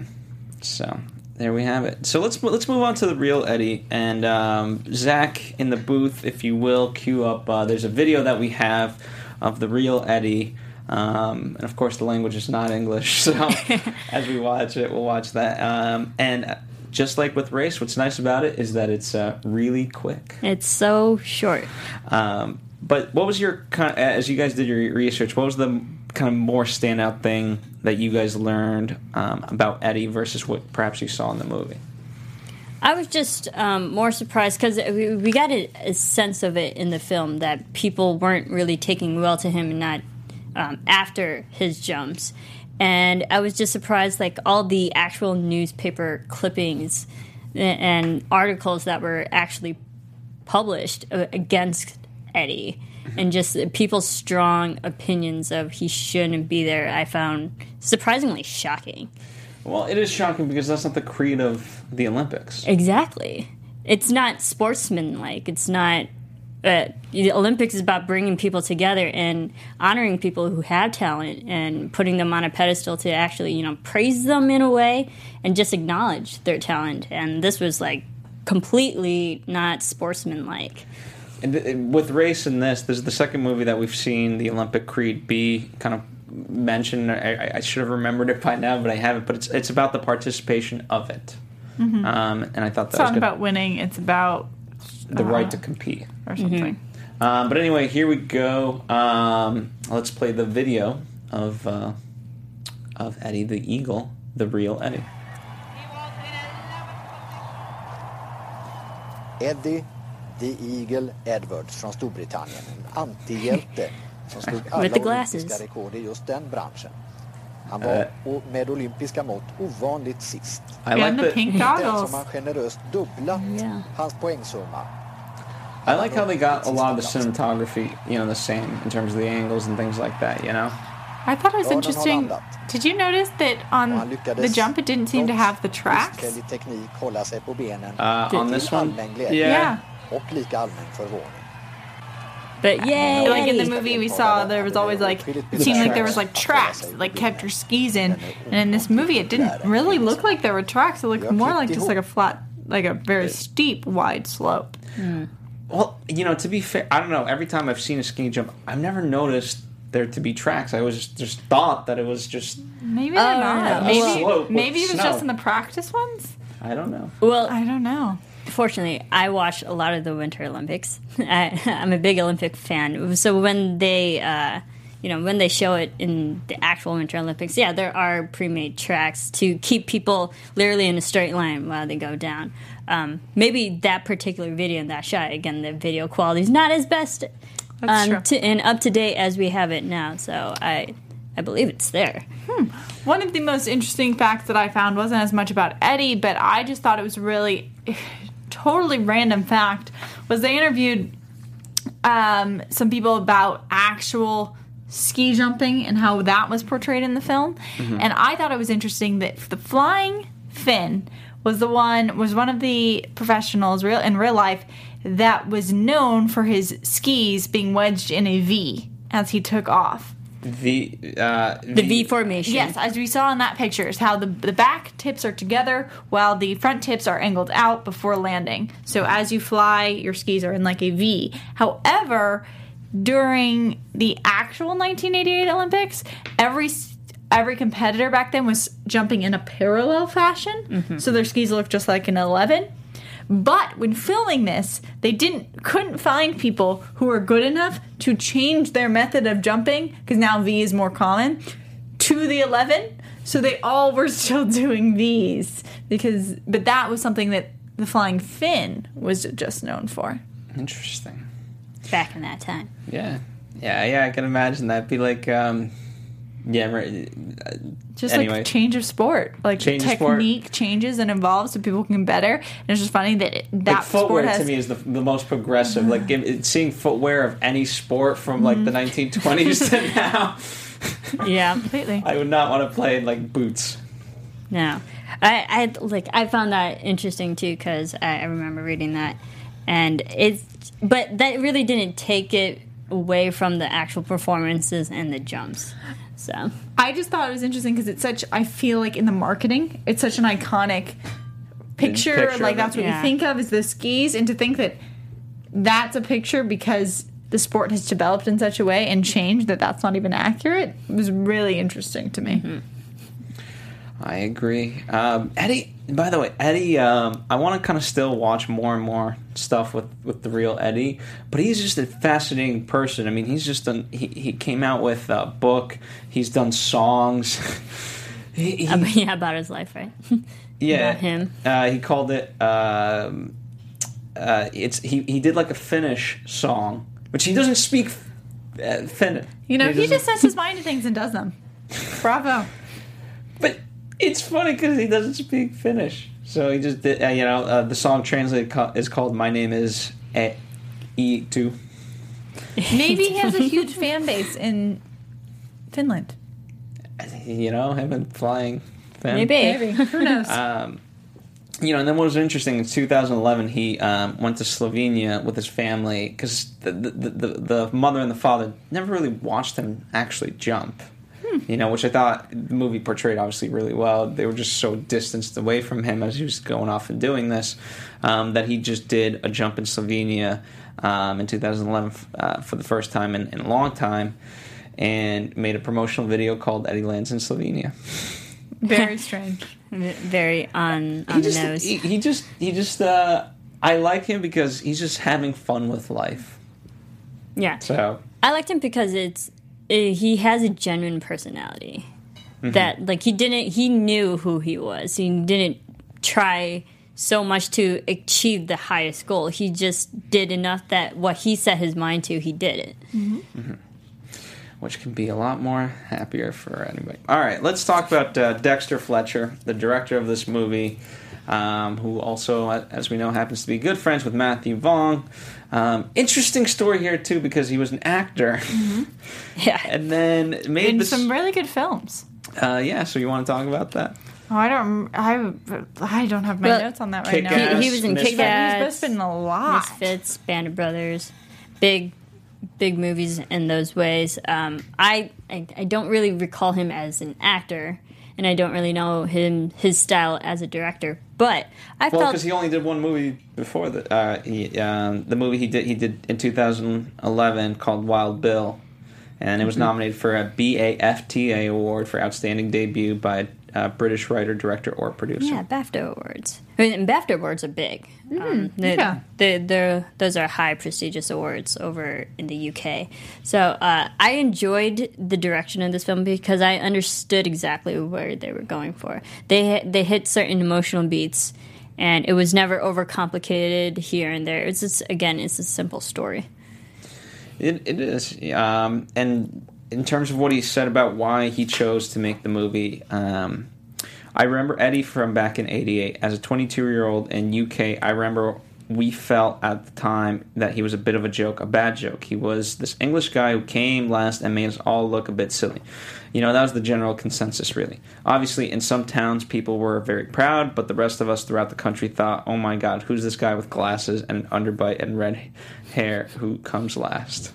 So there we have it. So let's let's move on to the real Eddie and um, Zach in the booth, if you will, cue up. Uh, there's a video that we have of the real Eddie. Um, and of course, the language is not English, so as we watch it, we'll watch that. Um, and just like with race, what's nice about it is that it's uh, really quick. It's so short. Um, but what was your as you guys did your research? What was the kind of more standout thing that you guys learned um, about Eddie versus what perhaps you saw in the movie? I was just um, more surprised because we, got a, a sense of it in the film that people weren't really taking well to him and not um, after his jumps. And I was just surprised, like all the actual newspaper clippings and articles that were actually published uh, against Eddie, and just people's strong opinions of he shouldn't be there. I found surprisingly shocking. Well, it is shocking because that's not the creed of the Olympics. Exactly. It's not sportsmanlike. It's not. Uh, the Olympics is about bringing people together and honoring people who have talent and putting them on a pedestal to actually, you know, praise them in a way and just acknowledge their talent. And this was like completely not sportsmanlike. And with race in this, this is the second movie that we've seen the Olympic creed be kind of mentioned. I, I should have remembered it by now, but I haven't. But it's it's about the participation of it, um, and I thought It's that was not good. about winning. It's about the right to compete. or something. Um, but anyway, here we go. Um, let's play the video of uh, of Eddie the Eagle, the real Eddie. Eddie The Eagle Edwards från Storbritannien. En antihjälte som slog alla olympiska rekord i just den branschen. Han var o- med olympiska mått ovanligt sist. I like the pink Inte ens goggles. som han generöst dubblat Yeah. hans poängsumma. I like how they got a lot of the cinematography, you know, the same in terms of the angles and things like that. You know, I thought it was interesting. Did you notice that on the jump it didn't seem to have the tracks? uh, on this one, yeah. Yeah. Och lika allmän förvåning. But yay! Like in the movie we saw, there was always like it seemed like there was like tracks that, like kept your skis in, and in this movie it didn't really look like there were tracks. It looked more like just like a flat, like a very steep, wide slope. Mm. Well, you know, to be fair, I don't know. Every time I've seen a ski jump, I've never noticed there to be tracks. I was just, just thought that it was just. Maybe they're Oh, not. no. Maybe Slope maybe it was snow. just in the practice ones. I don't know. Well, I don't know. Fortunately, I watched a lot of the Winter Olympics. I, I'm a big Olympic fan. So when they, uh, you know, when they show it in the actual Winter Olympics, yeah, there are pre-made tracks to keep people literally in a straight line while they go down. Um, maybe that particular video and that shot, again, the video quality is not as best um, to, and up to date as we have it now. So I, I believe it's there. One of the most interesting facts that I found wasn't as much about Eddie, but I just thought it was really totally random fact was they interviewed um, some people about actual ski jumping and how that was portrayed in the film, and I thought it was interesting that the flying Finn was the one was one of the professionals real in real life that was known for his skis being wedged in a V as he took off. The uh, The V formation. Yes, as we saw in that picture, is how the the back tips are together while the front tips are angled out before landing. So as you fly, your skis are in like a V. However, during the actual 1988 Olympics, every every competitor back then was jumping in a parallel fashion, so their skis looked just like an 11. But when filming this, they didn't couldn't find people who were good enough to change their method of jumping because now V is more common to the 11. So they all were still doing V's because but that was something that the flying Finn was just known for. Interesting. back in that time. Yeah, yeah, yeah. I can imagine that'd Be like, um, yeah, right. Just Anyway. like change of sport, like Change of sport. technique changes and evolves so people can better. And it's just funny that it, that like footwear sport has to me is the, the most progressive. Like it- seeing footwear of any sport from like the Mm-hmm. 1920s to now, Yeah. completely. I would not want to play in like boots. No, I, I like I found that interesting too because I, I remember reading that, and it's but that really didn't take it away from the actual performances and the jumps. So I just thought it was interesting because it's such. I feel like in the marketing, it's such an iconic picture. picture like that's what Yeah. you think of is the skis, and to think that that's a picture because the sport has developed in such a way and changed that that's not even accurate was really interesting to me. Mm-hmm. I agree. Um, Eddie, by the way, Eddie, um, I want to kind of still watch more and more stuff with, with the real Eddie, but he's just a fascinating person. I mean, he's just done, he, he came out with a book, he's done songs. he, he- uh, yeah, about his life, right? yeah, about him. Uh, he called it, um, uh, it's, he, he did like a Finnish song, which he doesn't speak uh, Finnish. You know, he, doesn't- just sets his mind to things and does them. Bravo. But it's funny because he doesn't speak Finnish. So he just did, uh, you know, uh, the song translated co- is called My Name is E E two. Maybe he has a huge fan base in Finland. You know, him and flying Finn. Maybe. Maybe. Who knows? Um, you know, and then what was interesting in 2011, he um, went to Slovenia with his family because the, the, the, the mother and the father never really watched him actually jump. You know, which I thought the movie portrayed obviously really well. They were just so distanced away from him as he was going off and doing this um, that he just did a jump in Slovenia um, in 2011 uh, for the first time in, in a long time and made a promotional video called Eddie Lands in Slovenia. Very strange. Very on on he the just, nose. He, he just, he just. Uh, I like him because he's just having fun with life. yeah, So I liked him because it's he has a genuine personality Mm-hmm. that like he didn't he knew who he was. He didn't try so much to achieve the highest goal. He just did enough that what he set his mind to, he did it. which can be a lot more happier for anybody. All right, let's talk about uh, Dexter Fletcher, the director of this movie, um, who also, as we know, happens to be good friends with Matthew Vaughn. Um, interesting story here too because he was an actor Yeah. and then made In this. some really good films. uh, yeah, so you want to talk about that? Oh, I don't. I I don't have my Well, notes on that right now. Kick-Ass, He, he was in Misfits. Kick But Ass, he's been in a lot. Misfits, Band of Brothers, big, big movies in those ways. Um, I, I I don't really recall him as an actor, and I don't really know him his style as a director. But I Well, felt because he only did one movie before the uh, he, um, the movie he did he did in 2011 called Wild Bill, and it was nominated for a BAFTA award for outstanding debut by a British writer, director, or producer. yeah BAFTA awards. I mean, and BAFTA awards are big. um, they, yeah. they, they're, those are high prestigious awards over in the UK. So uh, I enjoyed the direction of this film because I understood exactly where they were going for. They they hit certain emotional beats, and it was never overcomplicated here and there. It's just again, it's a simple story. It, it is. Um, and in terms of what he said about why he chose to make the movie, um, I remember Eddie from back in 88. As a 22 year old in UK, I remember we felt at the time that he was a bit of a joke, a bad joke. He was this English guy who came last and made us all look a bit silly. You know, that was the general consensus, really. Obviously, in some towns, people were very proud, but the rest of us throughout the country thought, oh my god, who's this guy with glasses and an underbite and red hair who comes last?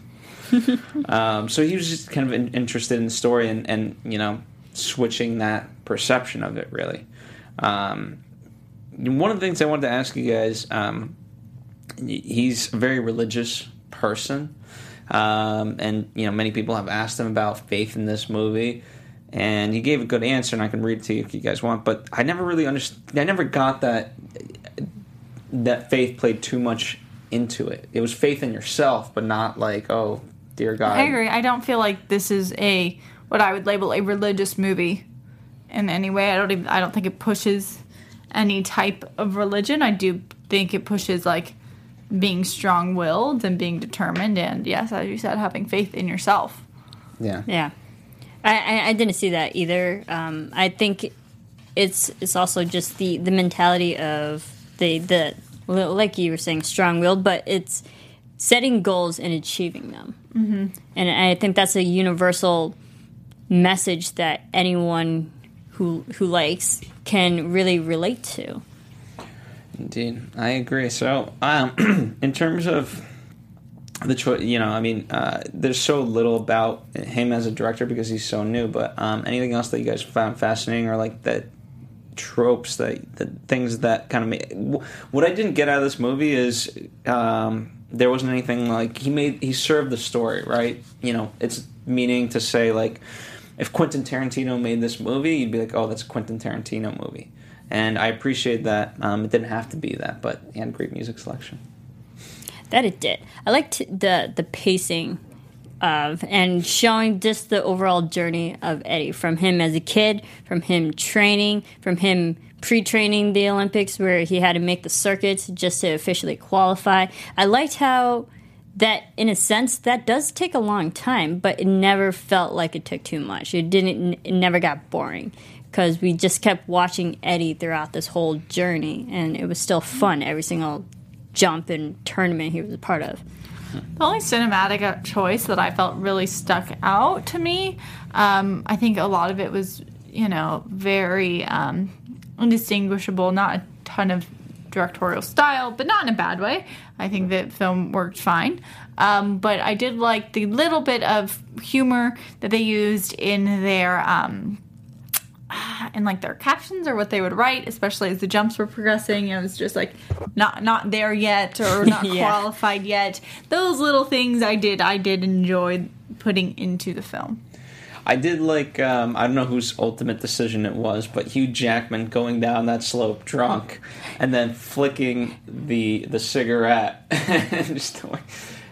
um, so he was just kind of in, interested in the story and, and, you know, switching that perception of it, really. Um, one of the things I wanted to ask you guys, um, he's a very religious person, um, and you know many people have asked him about faith in this movie, and he gave a good answer, and I can read it to you if you guys want. But I never really understood. I never got that that faith played too much into it. It was faith in yourself, but not like, oh, dear God. I agree. I don't feel like this is a what I would label a religious movie in any way. I don't even. I don't think it pushes any type of religion. I do think it pushes like being strong-willed and being determined, and yes, as you said, having faith in yourself. Yeah. Yeah, I, I, I didn't see that either. Um, I think it's it's also just the the mentality of the the like you were saying, strong willed, but it's setting goals and achieving them. Mm-hmm. And I think that's a universal message that anyone who who likes can really relate to. Indeed, I agree. So, um, in terms of the choice, you know, I mean, uh, there's so little about him as a director because he's so new. But um, anything else that you guys found fascinating, or like that tropes that the things that kind of made what I didn't get out of this movie is um, there wasn't anything like he made he served the story right. You know, it's meaning to say like if Quentin Tarantino made this movie, you'd be like, oh, that's a Quentin Tarantino movie and I appreciate that. Um, it didn't have to be that, but he had great music selection. That it did. I liked the the pacing of and showing just the overall journey of Eddie from him as a kid, from him training, from him pre-training the Olympics where he had to make the circuits just to officially qualify. I liked how that in a sense that does take a long time, but it never felt like it took too much. It didn't it never got boring because we just kept watching Eddie throughout this whole journey, and it was still fun every single jump and tournament he was a part of. The only cinematic choice that I felt really stuck out to me, um, I think a lot of it was, you know, very um, indistinguishable, not a ton of directorial style, but not in a bad way. I think the film worked fine. Um, but I did like the little bit of humor that they used in their um, in like their captions or what they would write, especially as the jumps were progressing. It was just like not not there yet or not yeah. qualified yet. Those little things I did I did enjoy putting into the film. I did like um, I don't know whose ultimate decision it was, but Hugh Jackman going down that slope drunk and then flicking the the cigarette just the way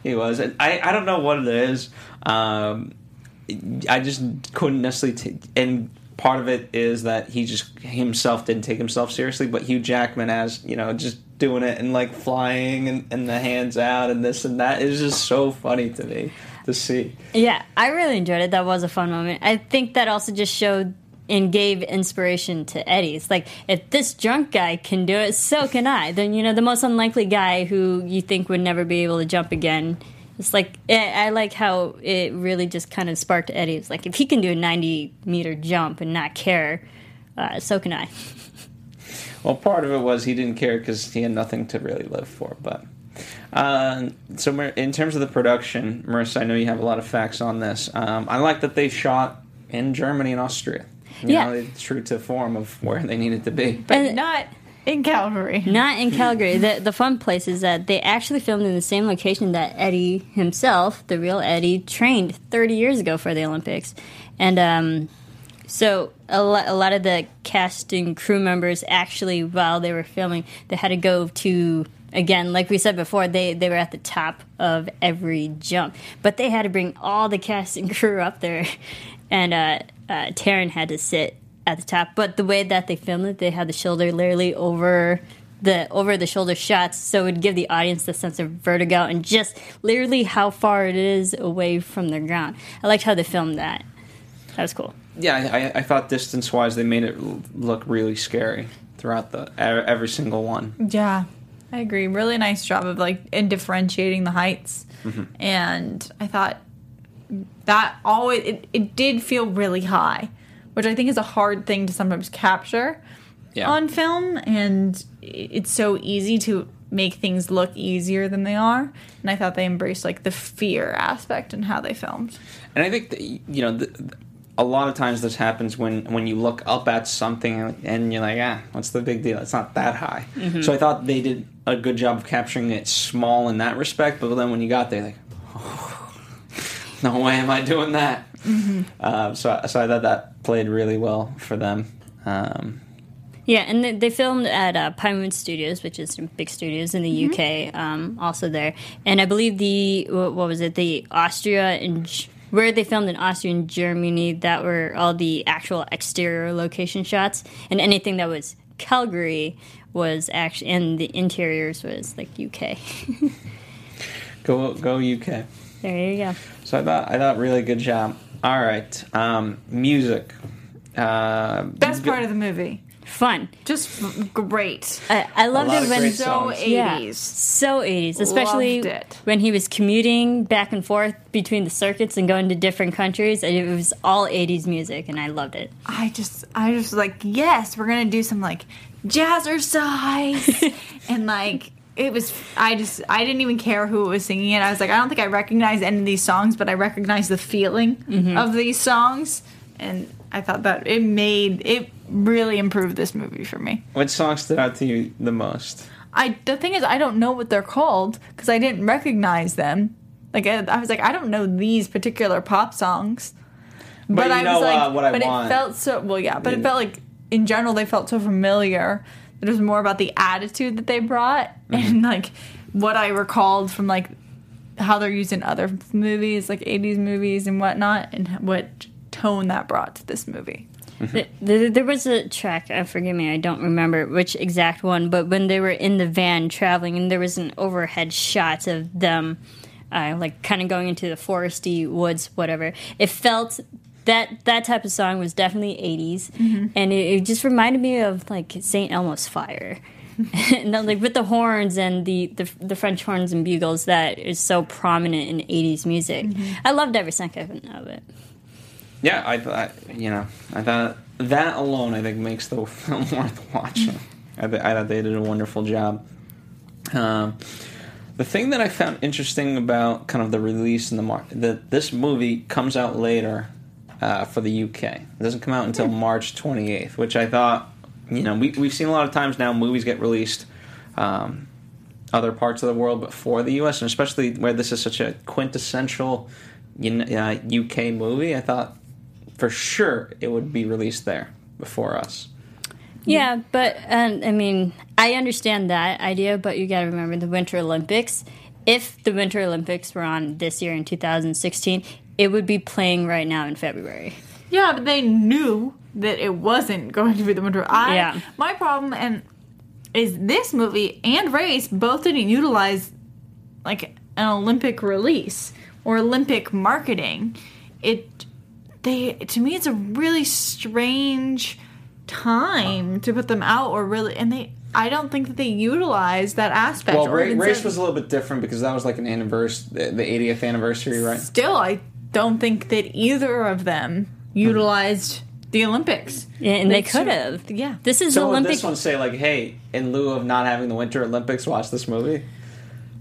he was. And I I don't know what it is. Um, I just couldn't necessarily take and part of it is that he just himself didn't take himself seriously, but Hugh Jackman as you know just doing it and like flying and, and the hands out and this and that is just so funny to me to see. Yeah, I really enjoyed it. That was a fun moment. I think that also just showed and gave inspiration to Eddie. It's like if this drunk guy can do it, so can I. Then you know the most unlikely guy who you think would never be able to jump again it's like I like how it really just kind of sparked Eddie. It's like if he can do a ninety meter jump and not care, uh, so can I. well, part of it was he didn't care because he had nothing to really live for. But uh, so in terms of the production, Marissa, I know you have a lot of facts on this. Um, I like that they shot in Germany and Austria. You yeah, know, true to form of where they needed to be, but and, not in Calgary. Not in Calgary. the the fun place is that they actually filmed in the same location that Eddie himself, the real Eddie, trained 30 years ago for the Olympics. And um, so a lot, a lot of the cast and crew members actually, while they were filming, they had to go to again, like we said before, they, they were at the top of every jump. But they had to bring all the cast and crew up there. And uh, uh, Taron had to sit at the top. But the way that they filmed it, they had the shoulder literally over the over the shoulder shots, so it would give the audience the sense of vertigo and just literally how far it is away from the ground. I liked how they filmed that. That was cool. Yeah, I, I thought distance wise they made it look really scary throughout the every single one. Yeah, I agree. Really nice job of like in differentiating the heights, mm-hmm. and I thought that always it, it did feel really high which I think is a hard thing to sometimes capture yeah. on film. And it's so easy to make things look easier than they are. And I thought they embraced like the fear aspect and how they filmed. And I think that, you know, the, a lot of times this happens when when you look up at something and you're like, ah, what's the big deal? It's not that high. Mm-hmm. So I thought they did a good job of capturing it small in that respect. But then when you got there, like, oh, no way am I doing that. Mm-hmm. Uh, so, so I thought that played really well for them. Um, Yeah, and they, they filmed at uh, Pinewood Studios, which is big studios in the UK, um, also there. And I believe the what, what was it? The Austria and where they filmed in Austria and Germany, that were all the actual exterior location shots, and anything that was Calgary was actually, and the interiors was like UK. Go go UK. there you go. So I thought I thought really good job. All right, um, music. Uh, Best part of the movie. Fun. Just f- great. I, I loved it when So 80s. So 80s, especially it. when he was commuting back and forth between the circuits and going to different countries. and It was all 80s music, and I loved it. I just, I just was like, yes, we're gonna do some like jazzercise, and like it was. I just, I didn't even care who was singing it. I was like, I don't think I recognize any of these songs, but I recognize the feeling of these songs, and I thought that it made it really improved this movie for me. What song stood out to you the most? I the thing is, I don't know what they're called because I didn't recognize them. Like I, I was like, I don't know these particular pop songs. But you I know, was like, uh, what I but want. it felt so well, yeah. But Yeah. it felt like in general they felt so familiar. It was more about the attitude that they brought Mm-hmm. and like what I recalled from like how they're used in other movies, like '80s movies and whatnot, and what tone that brought to this movie. Th- th- There was a track, uh, forgive me, I don't remember which exact one, but when they were in the van traveling and there was an overhead shot of them, uh, like kind of going into the foresty woods, whatever, it felt that that type of song was definitely 80s, and it, it just reminded me of like St. Elmo's Fire. and then, like with the horns and the, the the French horns and bugles that is so prominent in 80s music. I loved every second of it. Yeah, I thought you know, I thought that alone I think makes the film worth watching. I, th- I thought they did a wonderful job. Um, the thing that I found interesting about kind of the release and the mar- that this movie comes out later uh, for the UK. It doesn't come out until March 28th, which I thought, you know, we, we've seen a lot of times now movies get released um, other parts of the world before the US, and especially where this is such a quintessential uh, UK movie. I thought for sure it would be released there before us. Yeah, but um, I mean, I understand that idea, but you got to remember the Winter Olympics. If the Winter Olympics were on this year in 2016, it would be playing right now in February. Yeah, but they knew that it wasn't going to be the winter. I, Yeah. My problem and is this movie and Race both didn't utilize like an Olympic release or Olympic marketing. It they to me it's a really strange time to put them out or really and they I don't think that they utilize that aspect. Well, Ra- race was a little bit different because that was like an anniversary, the 80th anniversary, right? still I don't think that either of them utilized the Olympics. Yeah, and they Like, so- could have. yeah. This is So would Olympic. this one say like, "Hey, in lieu of not having the Winter Olympics, watch this movie"?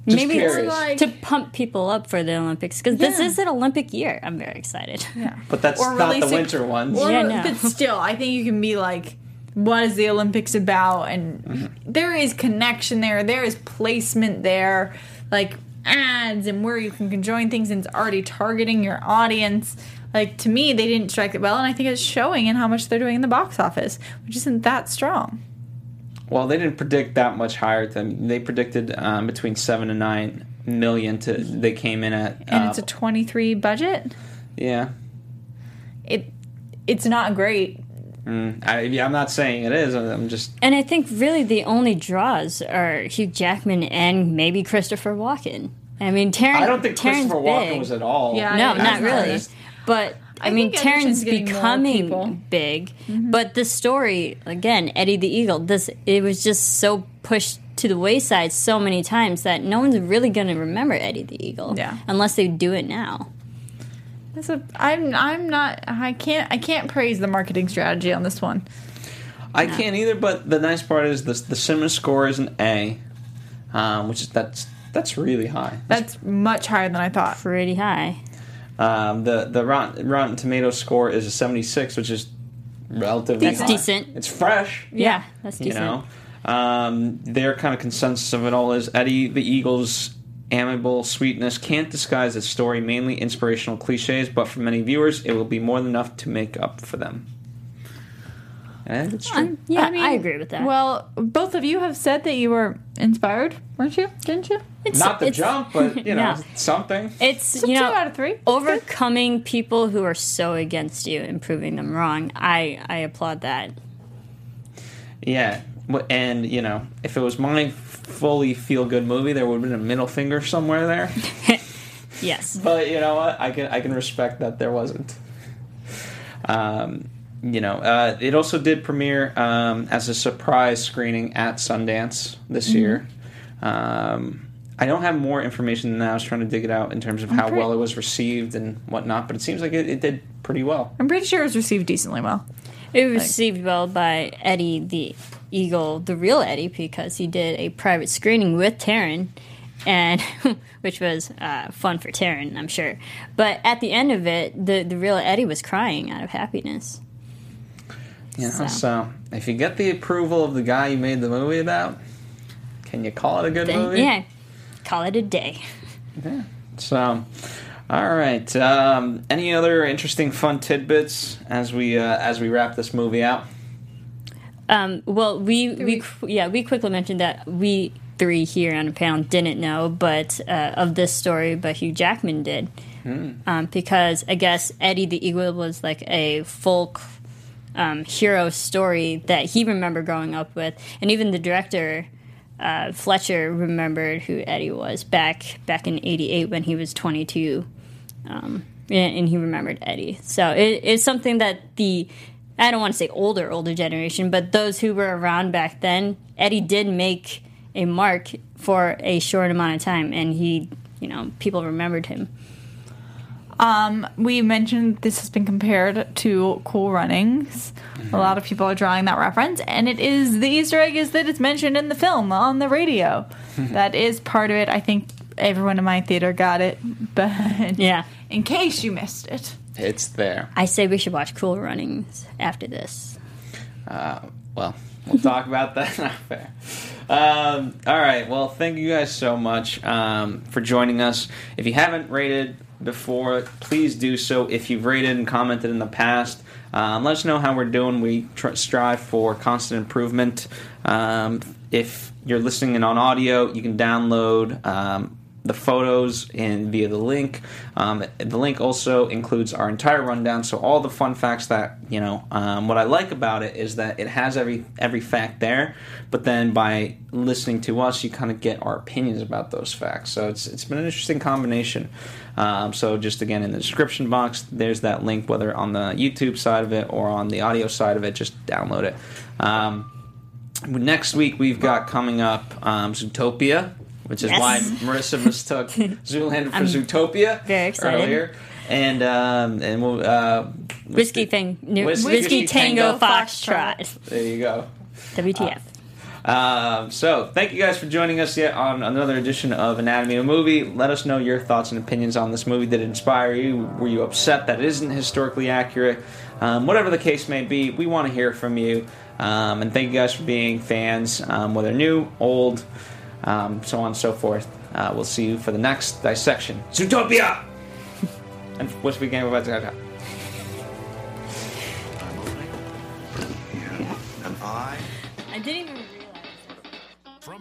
Just Maybe it's curious. like- to pump people up for the Olympics because this is an Olympic year. I'm very excited. Yeah. But that's Or not the winter ones. Or, Yeah, no. But still, I think you can be like, what is the Olympics about? And Mm-hmm. there is connection there. There is placement there, like ads and where you can join things, and it's already targeting your audience. Like to me, they didn't strike it well, and I think it's showing in how much they're doing in the box office, which isn't that strong. Well, they didn't predict that much higher. Than they predicted um, between seven and nine million. To they came in at, And uh, it's a twenty-three budget. yeah. It it's not great. Mm, I, yeah, I'm not saying it is. I'm just And I think really the only draws are Hugh Jackman and maybe Christopher Walken. I mean, Terrence. I don't think Terrence Christopher Walken was at all. Yeah, No, not really. honest. But I, I mean, think Terrence Anderson's getting more becoming people. Mm-hmm. big, but the story again, Eddie the Eagle. This it was just so pushed to the wayside so many times that no one's really going to remember Eddie the Eagle. Yeah. unless they do it now. That's a, I'm I'm not I can't I can't praise the marketing strategy on this one. I can't either. But the nice part is the the cinema score is an A, um, which is that's that's really high. That's much higher than I thought. Pretty high. Um, the the Rotten, Rotten Tomato score is a 76, which is relatively That's high. decent. It's fresh. Yeah, that's you know um, their kind of consensus of it all is eddie the eagle's amiable sweetness can't disguise its story mainly inspirational cliches but for many viewers it will be more than enough to make up for them I think it's true. Um, yeah, I, agree with that. Well, both of you have said that you were inspired, weren't you? Didn't you? it's, Not the it's- jump, but you know No. something. It's So you two know out of three. overcoming people who are so against you and proving them wrong. I I applaud that. Yeah, Wh- and you know, if it was my fully feel good movie, there would have been a middle finger somewhere there. Yes. but you know what? I can I can respect that there wasn't. Um, you know, uh, it also did premiere um, as a surprise screening at Sundance this Mm-hmm. year. Um, I don't have more information than that. I was trying to dig it out in terms of how pretty- well it was received and whatnot, but it seems like it, it did pretty well. I'm pretty sure it was received decently well. It was received well by Eddie the Eagle, the real Eddie, because he did a private screening with Taron, and which was uh, fun for Taron, I'm sure. But at the end of it, the the real Eddie was crying out of happiness. You know, So. so if you get the approval of the guy you made the movie about, can you call it a good Then, movie? yeah, call it a day. Yeah. So, all right. Um, any other interesting, fun tidbits as we uh, as we wrap this movie out? Um, well, we we yeah we quickly mentioned that we three here on the panel didn't know, but uh, of this story, but Hugh Jackman did, um, because I guess Eddie the Eagle was like a folk um, hero story that he remembered growing up with, and even the director. Uh, Fletcher remembered who Eddie was back back in '88 when he was 22, um, and, and he remembered Eddie. So it, it's something that the I don't want to say older older generation, but those who were around back then, Eddie did make a mark for a short amount of time, and he, you know, people remembered him. Um, we mentioned this has been compared to Cool Runnings. A lot of people are drawing that reference, and it is the Easter egg is that it's mentioned in the film on the radio. that is part of it. I think everyone in my theater got it, but Yeah, in case you missed it, It's there. I say we should watch Cool Runnings after this. Uh, well, we'll talk about that. Not fair. Um, all right. Well, thank you guys so much um, for joining us. If you haven't rated before, please do so. If you've rated and commented in the past, um, let us know how we're doing. We tr- strive for constant improvement. Um, if you're listening in on audio, you can download. Um, the photos and via the link. Um, the link also includes our entire rundown, so all the fun facts that you know. Um, what I like about it is that it has every every fact there, but then by listening to us, you kind of get our opinions about those facts. So it's it's been an interesting combination. Um, so just again in the description box, there's that link, whether on the YouTube side of it or on the audio side of it. Just download it. Um, next week we've got coming up um, Zootopia, which is Yes. why Marissa mistook Zoolander for Zootopia very excited. earlier. And um, and we'll uh, Whiskey thing, new, Whiskey- whiskey, Tango, Tango Foxtrot. there you go. WTF? Um, so thank you guys for joining us yet on another edition of Anatomy of a Movie. Let us know your thoughts and opinions on this movie. Did it inspire you? Were you upset that it isn't historically accurate? Um, whatever the case may be, we want to hear from you. Um, and thank you guys for being fans, um, whether new, old, um, so on and so forth. Uh, we'll see you for the next dissection. Zootopia! and what's we game about to I'm opening. You have an. I didn't even realize. From